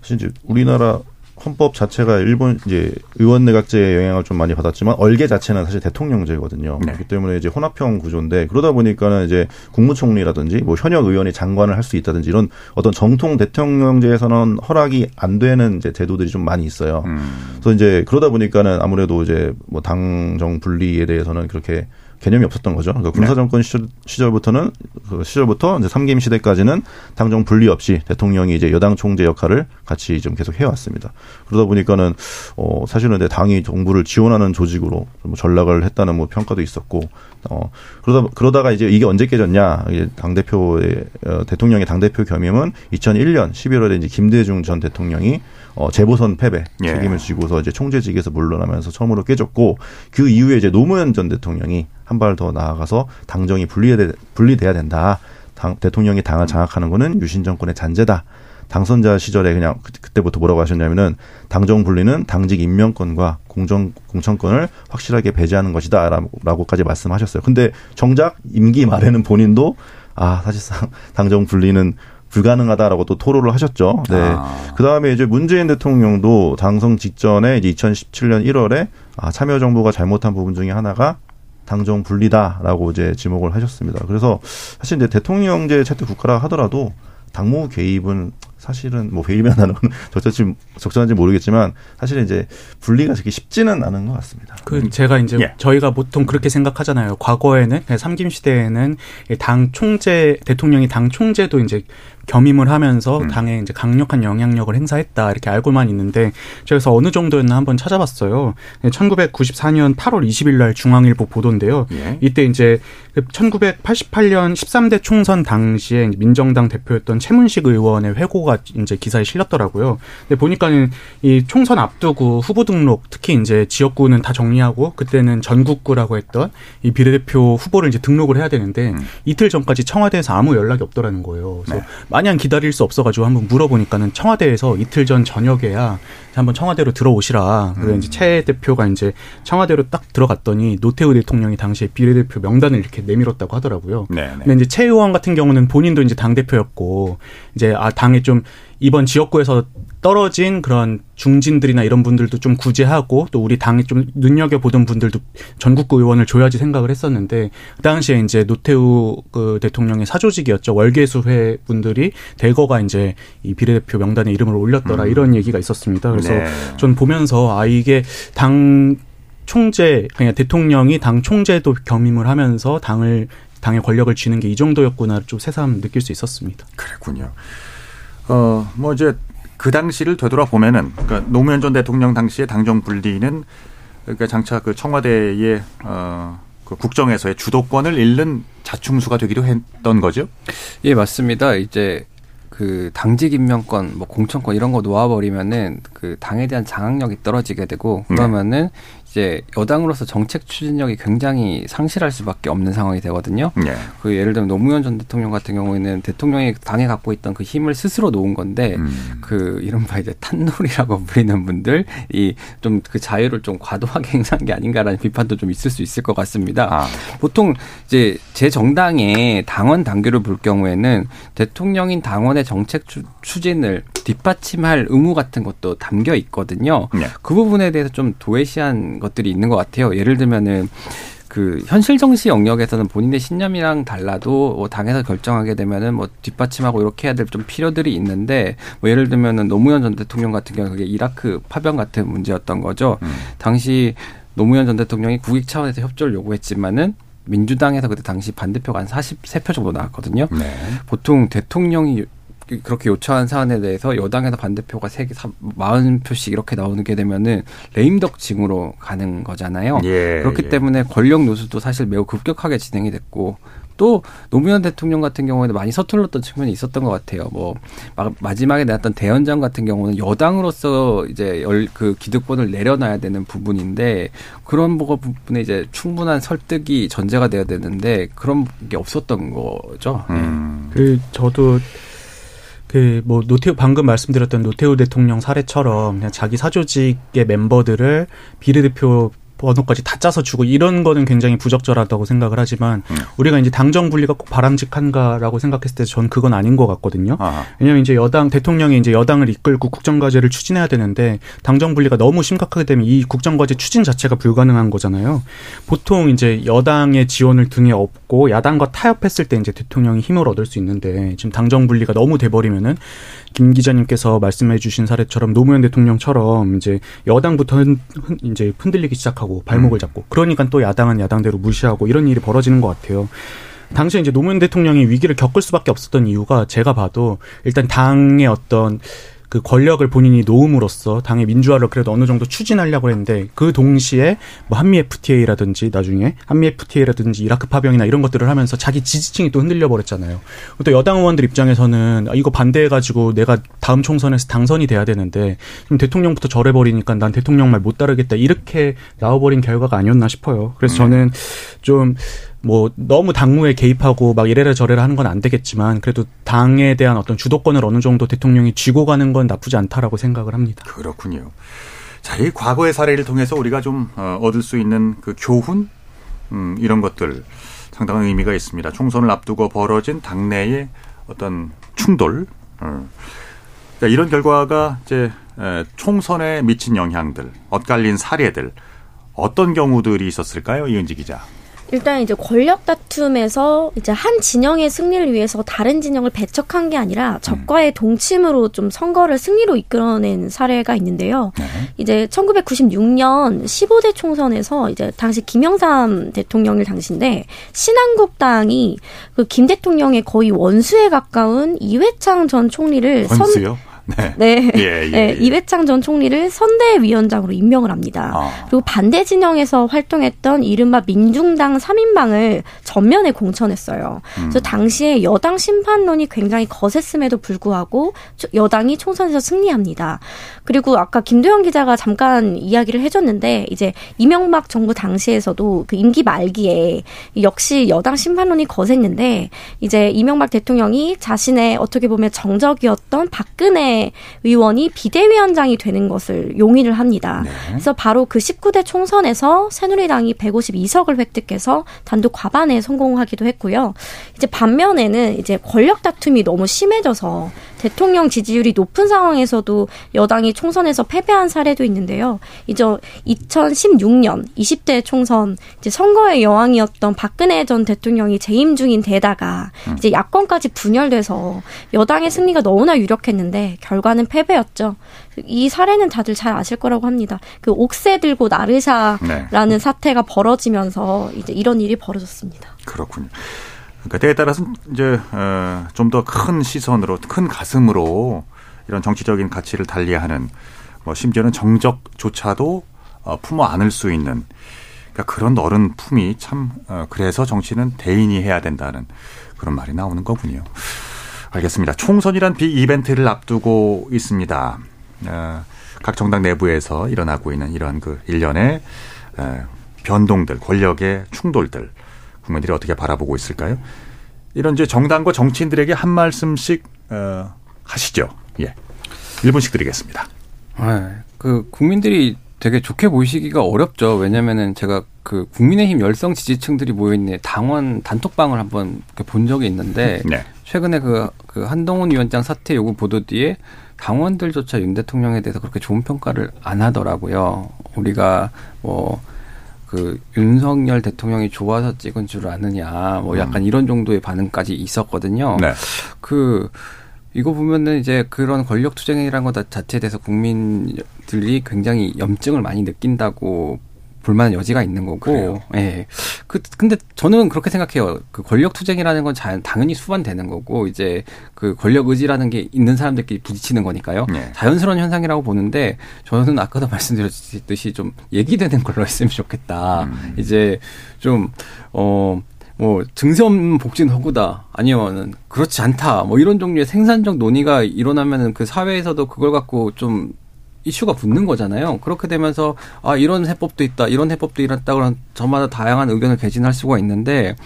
S7: 사실 이제 우리나라 헌법 자체가 일본 이제 의원 내각제의 영향을 좀 많이 받았지만 얼개 자체는 사실 대통령제거든요. 네. 그렇기 때문에 이제 혼합형 구조인데 그러다 보니까는 이제 국무총리라든지 뭐 현역 의원이 장관을 할 수 있다든지 이런 어떤 정통 대통령제에서는 허락이 안 되는 이제 제도들이 좀 많이 있어요. 음. 그래서 이제 그러다 보니까는 아무래도 이제 뭐 당정 분리에 대해서는 그렇게 개념이 없었던 거죠. 그러니까 군사 정권 시절, 시절부터는 그 시절부터 이제 삼김 시대까지는 당정 분리 없이 대통령이 이제 여당 총재 역할을 같이 좀 계속 해왔습니다. 그러다 보니까는 어 사실은 내 당이 정부를 지원하는 조직으로 뭐 전락을 했다는 뭐 평가도 있었고 어 그러다 그러다가 이제 이게 언제 깨졌냐? 이제 당 대표의 어, 대통령의 당 대표 겸임은 2001년 11월에 이제 김대중 전 대통령이 어, 재보선 패배 예. 책임을 지고서 이제 총재직에서 물러나면서 처음으로 깨졌고 그 이후에 이제 노무현 전 대통령이 한 발 더 나아가서 당정이 분리돼, 분리돼야 된다. 당, 대통령이 당을 장악하는 거는 유신 정권의 잔재다. 당선자 시절에 그냥 그, 때부터 뭐라고 하셨냐면은 당정 분리는 당직 임명권과 공정 공천권을 확실하게 배제하는 것이다라고까지 말씀하셨어요. 근데 정작 임기 말에는 본인도 아 사실상 당정 분리는 불가능하다라고 또 토로를 하셨죠. 네. 아. 그 다음에 이제 문재인 대통령도 당선 직전에 이제 2017년 1월에 아, 참여정부가 잘못한 부분 중에 하나가 당정 분리다라고 이제 지목을 하셨습니다. 그래서 사실 이제 대통령제 채택 국가라 하더라도 당무 개입은 사실은 뭐 나는 적절지 적절한지 모르겠지만 사실은 이제 분리가 그렇게 쉽지는 않은 것 같습니다.
S5: 그 제가 이제 예. 저희가 보통 그렇게 생각하잖아요. 과거에는 삼김 시대에는 당 총재 대통령이 당 총재도 이제 겸임을 하면서 음. 당에 이제 강력한 영향력을 행사했다 이렇게 알고만 있는데 그래서 어느 정도였나 한번 찾아봤어요. 1994년 8월 20일 날 중앙일보 보도인데요. 예. 이때 이제 1988년 13대 총선 당시에 민정당 대표였던 최문식 의원의 회고가 이제 기사에 실렸더라고요. 근데 보니까는 이 총선 앞두고 후보 등록 특히 이제 지역구는 다 정리하고 그때는 전국구라고 했던 이 비례대표 후보를 이제 등록을 해야 되는데 음. 이틀 전까지 청와대에서 아무 연락이 없더라는 거예요. 그래서 네. 마냥 기다릴 수 없어가지고 한번 물어보니까는 청와대에서 이틀 전 저녁에야 한번 청와대로 들어오시라. 그래서 음. 이제 최 대표가 이제 청와대로 딱 들어갔더니 노태우 대통령이 당시에 비례대표 명단을 이렇게 내밀었다고 하더라고요. 네네. 네. 근데 이제 최 의원 같은 경우는 본인도 이제 당 대표였고 이제 아 당에 좀 이번 지역구에서 떨어진 그런 중진들이나 이런 분들도 좀 구제하고 또 우리 당에 좀 눈여겨 보던 분들도 전국구 의원을 줘야지 생각을 했었는데 그 당시에 이제 노태우 그 대통령의 사조직이었죠 월계수회 분들이 대거가 이제 이 비례대표 명단에 이름을 올렸더라 음. 이런 얘기가 있었습니다. 그래서 네. 전 보면서 아 이게 당 총재 그냥 대통령이 당 총재도 겸임을 하면서 당을 당의 권력을 쥐는 게 이 정도였구나 좀 새삼 느낄 수 있었습니다.
S2: 그랬군요. 어, 뭐 이제 그 당시를 되돌아보면은 그러니까 노무현 전 대통령 당시의 당정 분리는 그러니까 장차 그 청와대의 어, 그 국정에서의 주도권을 잃는 자충수가 되기도 했던 거죠.
S4: 예, 맞습니다. 이제 그 당직 임명권, 뭐 공천권 이런 거 놓아버리면은 그 당에 대한 장악력이 떨어지게 되고 네. 그러면은 네. 이제 여당으로서 정책 추진력이 굉장히 상실할 수밖에 없는 상황이 되거든요. 네. 그 예를 들면 노무현 전 대통령 같은 경우에는 대통령이 당에 갖고 있던 그 힘을 스스로 놓은 건데 음. 그 이른바 이제 탄놀이라고 불리는 분들 이 좀 그 자유를 좀 과도하게 행사한 게 아닌가라는 비판도 좀 있을 수 있을 것 같습니다. 아. 보통 이제 제 정당의 당원 당규를 볼 경우에는 대통령인 당원의 정책 추, 추진을 뒷받침할 의무 같은 것도 담겨 있거든요. 네. 그 부분에 대해서 좀 도외시한 것들이 있는 것 같아요. 예를 들면은 그 현실 정치 영역에서는 본인의 신념이랑 달라도 뭐 당에서 결정하게 되면은 뭐 뒷받침하고 이렇게 해야 될 좀 필요들이 있는데 뭐 예를 들면은 노무현 전 대통령 같은 경우 그게 이라크 파병 같은 문제였던 거죠. 음. 당시 노무현 전 대통령이 국익 차원에서 협조를 요구했지만은 민주당에서 그때 당시 반대표가 한 43표 정도 나왔거든요. 네. 보통 대통령이 그렇게 요청한 사안에 대해서 여당에서 반대표가 세 개, 마흔 표씩 이렇게 나오게 되면은 레임덕 징후로 가는 거잖아요. 예, 그렇기 예. 때문에 권력 노수도 사실 매우 급격하게 진행이 됐고 또 노무현 대통령 같은 경우에는 많이 서툴렀던 측면이 있었던 것 같아요. 뭐 마지막에 내었던 대연장 같은 경우는 여당으로서 이제 열 그 기득권을 내려놔야 되는 부분인데 그런 부분에 이제 충분한 설득이 전제가 돼야 되는데 그런 게 없었던 거죠.
S5: 음. 그 저도 그 뭐 노태우 방금 말씀드렸던 노태우 대통령 사례처럼 그냥 자기 사조직의 멤버들을 비례대표 번호까지 다 짜서 주고 이런 거는 굉장히 부적절하다고 생각을 하지만 음. 우리가 이제 당정 분리가 꼭 바람직한가라고 생각했을 때 전 그건 아닌 것 같거든요. 아하. 왜냐하면 이제 여당 대통령이 이제 여당을 이끌고 국정과제를 추진해야 되는데 당정 분리가 너무 심각하게 되면 이 국정과제 추진 자체가 불가능한 거잖아요. 보통 이제 여당의 지원을 등에 업고 야당과 타협했을 때 이제 대통령이 힘을 얻을 수 있는데 지금 당정 분리가 너무 돼버리면은 김 기자님께서 말씀해 주신 사례처럼 노무현 대통령처럼 이제 여당부터 흔, 이제 흔들리기 시작하고 발목을 음. 잡고 그러니까 또 야당은 야당대로 무시하고 이런 일이 벌어지는 것 같아요. 당시에 이제 노무현 대통령이 위기를 겪을 수밖에 없었던 이유가 제가 봐도 일단 당의 어떤 그 권력을 본인이 놓음으로써 당의 민주화를 그래도 어느 정도 추진하려고 했는데 그 동시에 뭐 한미 FTA라든지 나중에 한미 FTA라든지 이라크 파병이나 이런 것들을 하면서 자기 지지층이 또 흔들려 버렸잖아요. 또 여당 의원들 입장에서는 이거 반대해 가지고 내가 다음 총선에서 당선이 돼야 되는데 좀 대통령부터 절해 버리니까 난 대통령 말 못 따르겠다 이렇게 나와 버린 결과가 아니었나 싶어요. 그래서 저는 좀 뭐 너무 당무에 개입하고 막 이래라 저래라 하는 건 안 되겠지만 그래도 당에 대한 어떤 주도권을 어느 정도 대통령이 쥐고 가는 건 나쁘지 않다라고 생각을 합니다.
S2: 그렇군요. 자, 이 과거의 사례를 통해서 우리가 좀 어, 얻을 수 있는 그 교훈 음, 이런 것들 상당한 의미가 있습니다. 총선을 앞두고 벌어진 당내의 어떤 충돌. 어. 그러니까 이런 결과가 이제 총선에 미친 영향들, 엇갈린 사례들 어떤 경우들이 있었을까요, 이은지 기자?
S6: 일단 이제 권력 다툼에서 이제 한 진영의 승리를 위해서 다른 진영을 배척한 게 아니라 적과의 음. 동침으로 좀 선거를 승리로 이끌어낸 사례가 있는데요. 네. 이제 1996년 15대 총선에서 이제 당시 김영삼 대통령일 당시인데 신한국당이 그 김 대통령의 거의 원수에 가까운 이회창 전 총리를
S2: 원수요? 선
S6: 네. 네. 예, 예, 네. 예. 이회창 전 총리를 선대위원장으로 임명을 합니다. 아. 그리고 반대 진영에서 활동했던 이른바 민중당 3인방을 전면에 공천했어요. 음. 그래서 당시에 여당 심판론이 굉장히 거셌음에도 불구하고 여당이 총선에서 승리합니다. 그리고 아까 김도영 기자가 잠깐 이야기를 해줬는데 이제 이명박 정부 당시에서도 그 임기 말기에 역시 여당 심판론이 거셌는데 이제 이명박 대통령이 자신의 어떻게 보면 정적이었던 박근혜 의원이 비대위원장이 되는 것을 용인을 합니다. 네. 그래서 바로 그 19대 총선에서 새누리당이 152석을 획득해서 단독 과반에 성공하기도 했고요. 이제 반면에는 이제 권력 다툼이 너무 심해져서 대통령 지지율이 높은 상황에서도 여당이 총선에서 패배한 사례도 있는데요. 이제 2016년 20대 총선 이제 선거의 여왕이었던 박근혜 전 대통령이 재임 중인 데다가 음. 이제 야권까지 분열돼서 여당의 승리가 너무나 유력했는데 결과는 패배였죠. 이 사례는 다들 잘 아실 거라고 합니다. 그 옥새 들고 나르샤라는 네. 사태가 벌어지면서 이제 이런 일이 벌어졌습니다.
S2: 그렇군요. 그러니까 때에 따라서 이제 어, 좀더 큰 시선으로 큰 가슴으로 이런 정치적인 가치를 달리하는 뭐 심지어는 정적조차도 어, 품어 안을 수 있는 그러니까 그런 어른 품이 참 어, 그래서 정치는 대인이 해야 된다는 그런 말이 나오는 거군요. 알겠습니다. 총선이란 비 이벤트를 앞두고 있습니다. 어, 각 정당 내부에서 일어나고 있는 이런 그 일련의 어, 변동들, 권력의 충돌들 국민들이 어떻게 바라보고 있을까요? 이런 이제 정당과 정치인들에게 한 말씀씩 어, 하시죠. 예. 1분씩 드리겠습니다.
S4: 아, 그 국민들이 되게 좋게 보시기가 어렵죠. 왜냐면은 제가 그 국민의힘 열성 지지층들이 모여있는 당원 단톡방을 한번 본 적이 있는데 네. 최근에 그, 그 한동훈 위원장 사태 요구 보도 뒤에 당원들조차 윤 대통령에 대해서 그렇게 좋은 평가를 안 하더라고요. 우리가 뭐 그 윤석열 대통령이 좋아서 찍은 줄 아느냐 뭐 약간 음. 이런 정도의 반응까지 있었거든요. 네. 그 이거 보면은 이제 그런 권력 투쟁이라는 것 자체에 대해서 국민들이 굉장히 염증을 많이 느낀다고 볼만한 여지가 있는 거고. 예. 네. 그 근데 저는 그렇게 생각해요. 그 권력 투쟁이라는 건 자, 당연히 수반되는 거고 이제 그 권력 의지라는 게 있는 사람들끼리 부딪히는 거니까요. 네. 자연스러운 현상이라고 보는데 저는 아까도 말씀드렸듯이 좀 얘기되는 걸로 했으면 좋겠다. 음. 이제 좀 어. 뭐 증세 없는 복지는 허구다 아니면은 그렇지 않다 뭐 이런 종류의 생산적 논의가 일어나면은 그 사회에서도 그걸 갖고 좀 이슈가 붙는 거잖아요. 그렇게 되면서 아 이런 해법도 있다, 이런 해법도 일어났다 그런 저마다 다양한 의견을 개진할 수가 있는데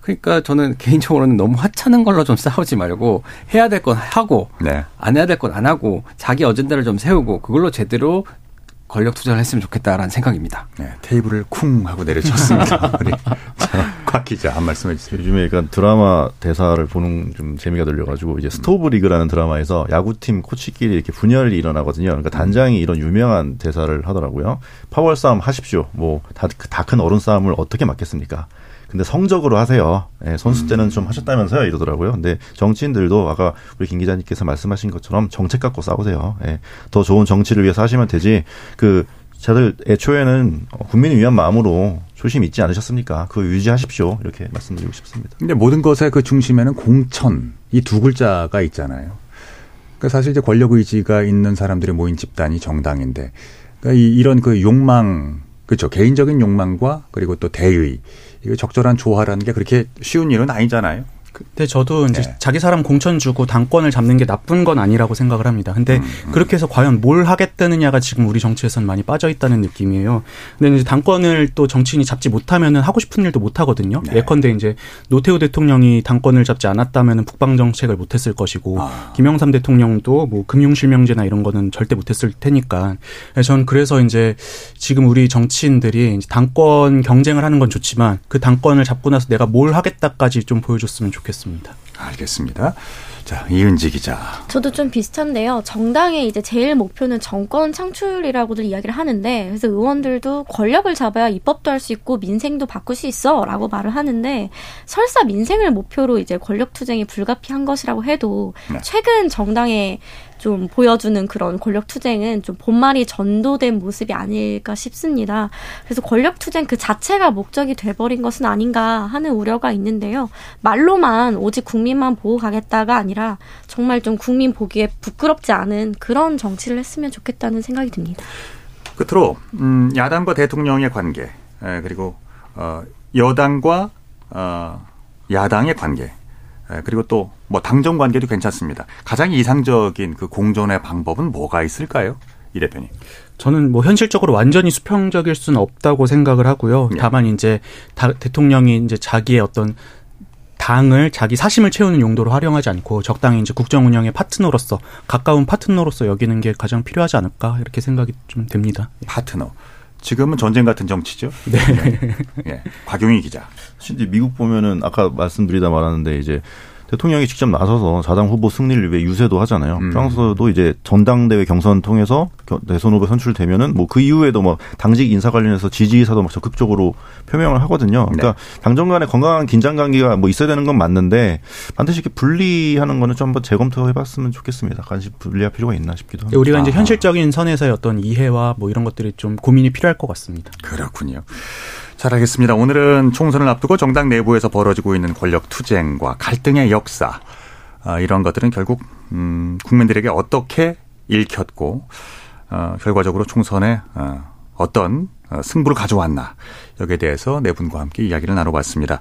S4: 그러니까 저는 개인적으로는 너무 하찮은 걸로 좀 싸우지 말고 해야 될 건 하고 네. 안 해야 될 건 안 하고 자기 어젠다를 좀 세우고 그걸로 제대로 권력 투쟁을 했으면 좋겠다라는 생각입니다.
S2: 네, 테이블을 쿵 하고 내려쳤습니다. 우리 곽 기자 한 말씀 해 주세요.
S7: 요즘에 약간 드라마 대사를 보는 좀 재미가 들려가지고 이제 스토브 리그라는 드라마에서 야구팀 코치끼리 이렇게 분열이 일어나거든요. 그러니까 단장이 이런 유명한 대사를 하더라고요. 파벌 싸움 하십시오. 뭐 다 큰 어른 싸움을 어떻게 막겠습니까? 근데 성적으로 하세요. 예, 선수 때는 좀 하셨다면서요 이러더라고요. 근데 정치인들도 아까 우리 김 기자님께서 말씀하신 것처럼 정책 갖고 싸우세요. 예, 더 좋은 정치를 위해서 하시면 되지. 그 다들 애초에는 국민을 위한 마음으로 조심 있지 않으셨습니까? 그거 유지하십시오. 이렇게 말씀드리고 싶습니다.
S2: 근데 모든 것의 그 중심에는 공천 이 두 글자가 있잖아요. 그러니까 사실 이제 권력 의지가 있는 사람들이 모인 집단이 정당인데 그러니까 이, 이런 그 욕망 그렇죠. 개인적인 욕망과 그리고 또 대의 이거 적절한 조화라는 게 그렇게 쉬운 일은 아니잖아요.
S5: 근데 저도 이제 네. 자기 사람 공천 주고 당권을 잡는 게 나쁜 건 아니라고 생각을 합니다. 근데 음, 음. 그렇게 해서 과연 뭘 하겠다느냐가 지금 우리 정치에서는 많이 빠져 있다는 느낌이에요. 근데 이제 당권을 또 정치인이 잡지 못하면은 하고 싶은 일도 못 하거든요. 네. 예컨대 이제 노태우 대통령이 당권을 잡지 않았다면은 북방 정책을 못 했을 것이고 아. 김영삼 대통령도 뭐 금융 실명제나 이런 거는 절대 못 했을 테니까. 저는 그래서 이제 지금 우리 정치인들이 당권 경쟁을 하는 건 좋지만 그 당권을 잡고 나서 내가 뭘 하겠다까지 좀 보여줬으면 좋겠어요. 좋겠습니다.
S2: 알겠습니다. 자, 이은지 기자.
S6: 저도 좀 비슷한데요. 정당의 이제 제일 목표는 정권 창출이라고들 이야기를 하는데, 그래서 의원들도 권력을 잡아야 입법도 할 수 있고 민생도 바꿀 수 있어 라고 말을 하는데, 설사 민생을 목표로 이제 권력 투쟁이 불가피한 것이라고 해도, 네. 최근 정당의 좀 보여주는 그런 권력 투쟁은 좀 본말이 전도된 모습이 아닐까 싶습니다. 그래서 권력 투쟁 그 자체가 목적이 돼버린 것은 아닌가 하는 우려가 있는데요. 말로만 오직 국민만 보고 가겠다가 아니라 정말 좀 국민 보기에 부끄럽지 않은 그런 정치를 했으면 좋겠다는 생각이 듭니다.
S2: 끝으로 음, 야당과 대통령의 관계 에, 그리고 어, 여당과 어, 야당의 관계 예, 그리고 또 뭐 당정 관계도 괜찮습니다. 가장 이상적인 그 공존의 방법은 뭐가 있을까요? 이 대표님.
S5: 저는 뭐 현실적으로 완전히 수평적일 수는 없다고 생각을 하고요. 네. 다만 이제 대통령이 이제 자기의 어떤 당을 자기 사심을 채우는 용도로 활용하지 않고 적당히 이제 국정 운영의 파트너로서 가까운 파트너로서 여기는 게 가장 필요하지 않을까 이렇게 생각이 좀 됩니다.
S2: 파트너. 지금은 전쟁 같은 정치죠.
S5: 네. 네.
S2: 네. 곽용희 기자.
S7: 사실 미국 보면은 아까 말씀드리다 말았는데 이제 대통령이 직접 나서서 자당 후보 승리를 위해 유세도 하잖아요. 음. 프랑스도 이제 전당대회 경선 통해서 대선 후보 선출되면은 뭐 그 이후에도 뭐 당직 인사 관련해서 지지 의사도 막 적극적으로 표명을 하거든요. 그러니까 네. 당정 간의 건강한 긴장 관계가 뭐 있어야 되는 건 맞는데 반드시 이렇게 분리하는 거는 좀 한번 재검토해 봤으면 좋겠습니다. 간시 분리할 필요가 있나 싶기도 합니다.
S5: 우리가 이제 현실적인 선에서의 어떤 이해와 뭐 이런 것들이 좀 고민이 필요할 것 같습니다.
S2: 그렇군요. 잘 알겠습니다. 오늘은 총선을 앞두고 정당 내부에서 벌어지고 있는 권력 투쟁과 갈등의 역사 아, 이런 것들은 결국 음, 국민들에게 어떻게 읽혔고 어, 결과적으로 총선에 어, 어떤 어, 승부를 가져왔나 여기에 대해서 네 분과 함께 이야기를 나눠봤습니다.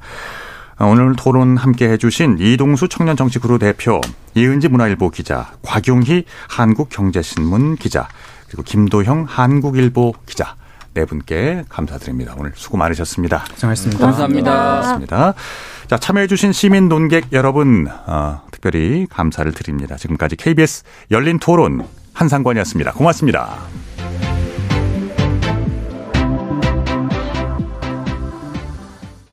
S2: 어, 오늘 토론 함께 해주신 이동수 청년정치그룹 대표, 이은지 문화일보 기자, 곽용희 한국경제신문 기자, 그리고 김도형 한국일보 기자 네 분께 감사드립니다. 오늘 수고 많으셨습니다.
S5: 고생하셨습니다.
S4: 감사합니다.
S2: 고맙습니다. 자, 참여해주신 시민 논객 여러분, 어, 특별히 감사를 드립니다. 지금까지 KBS 열린 토론 한상관이었습니다. 고맙습니다.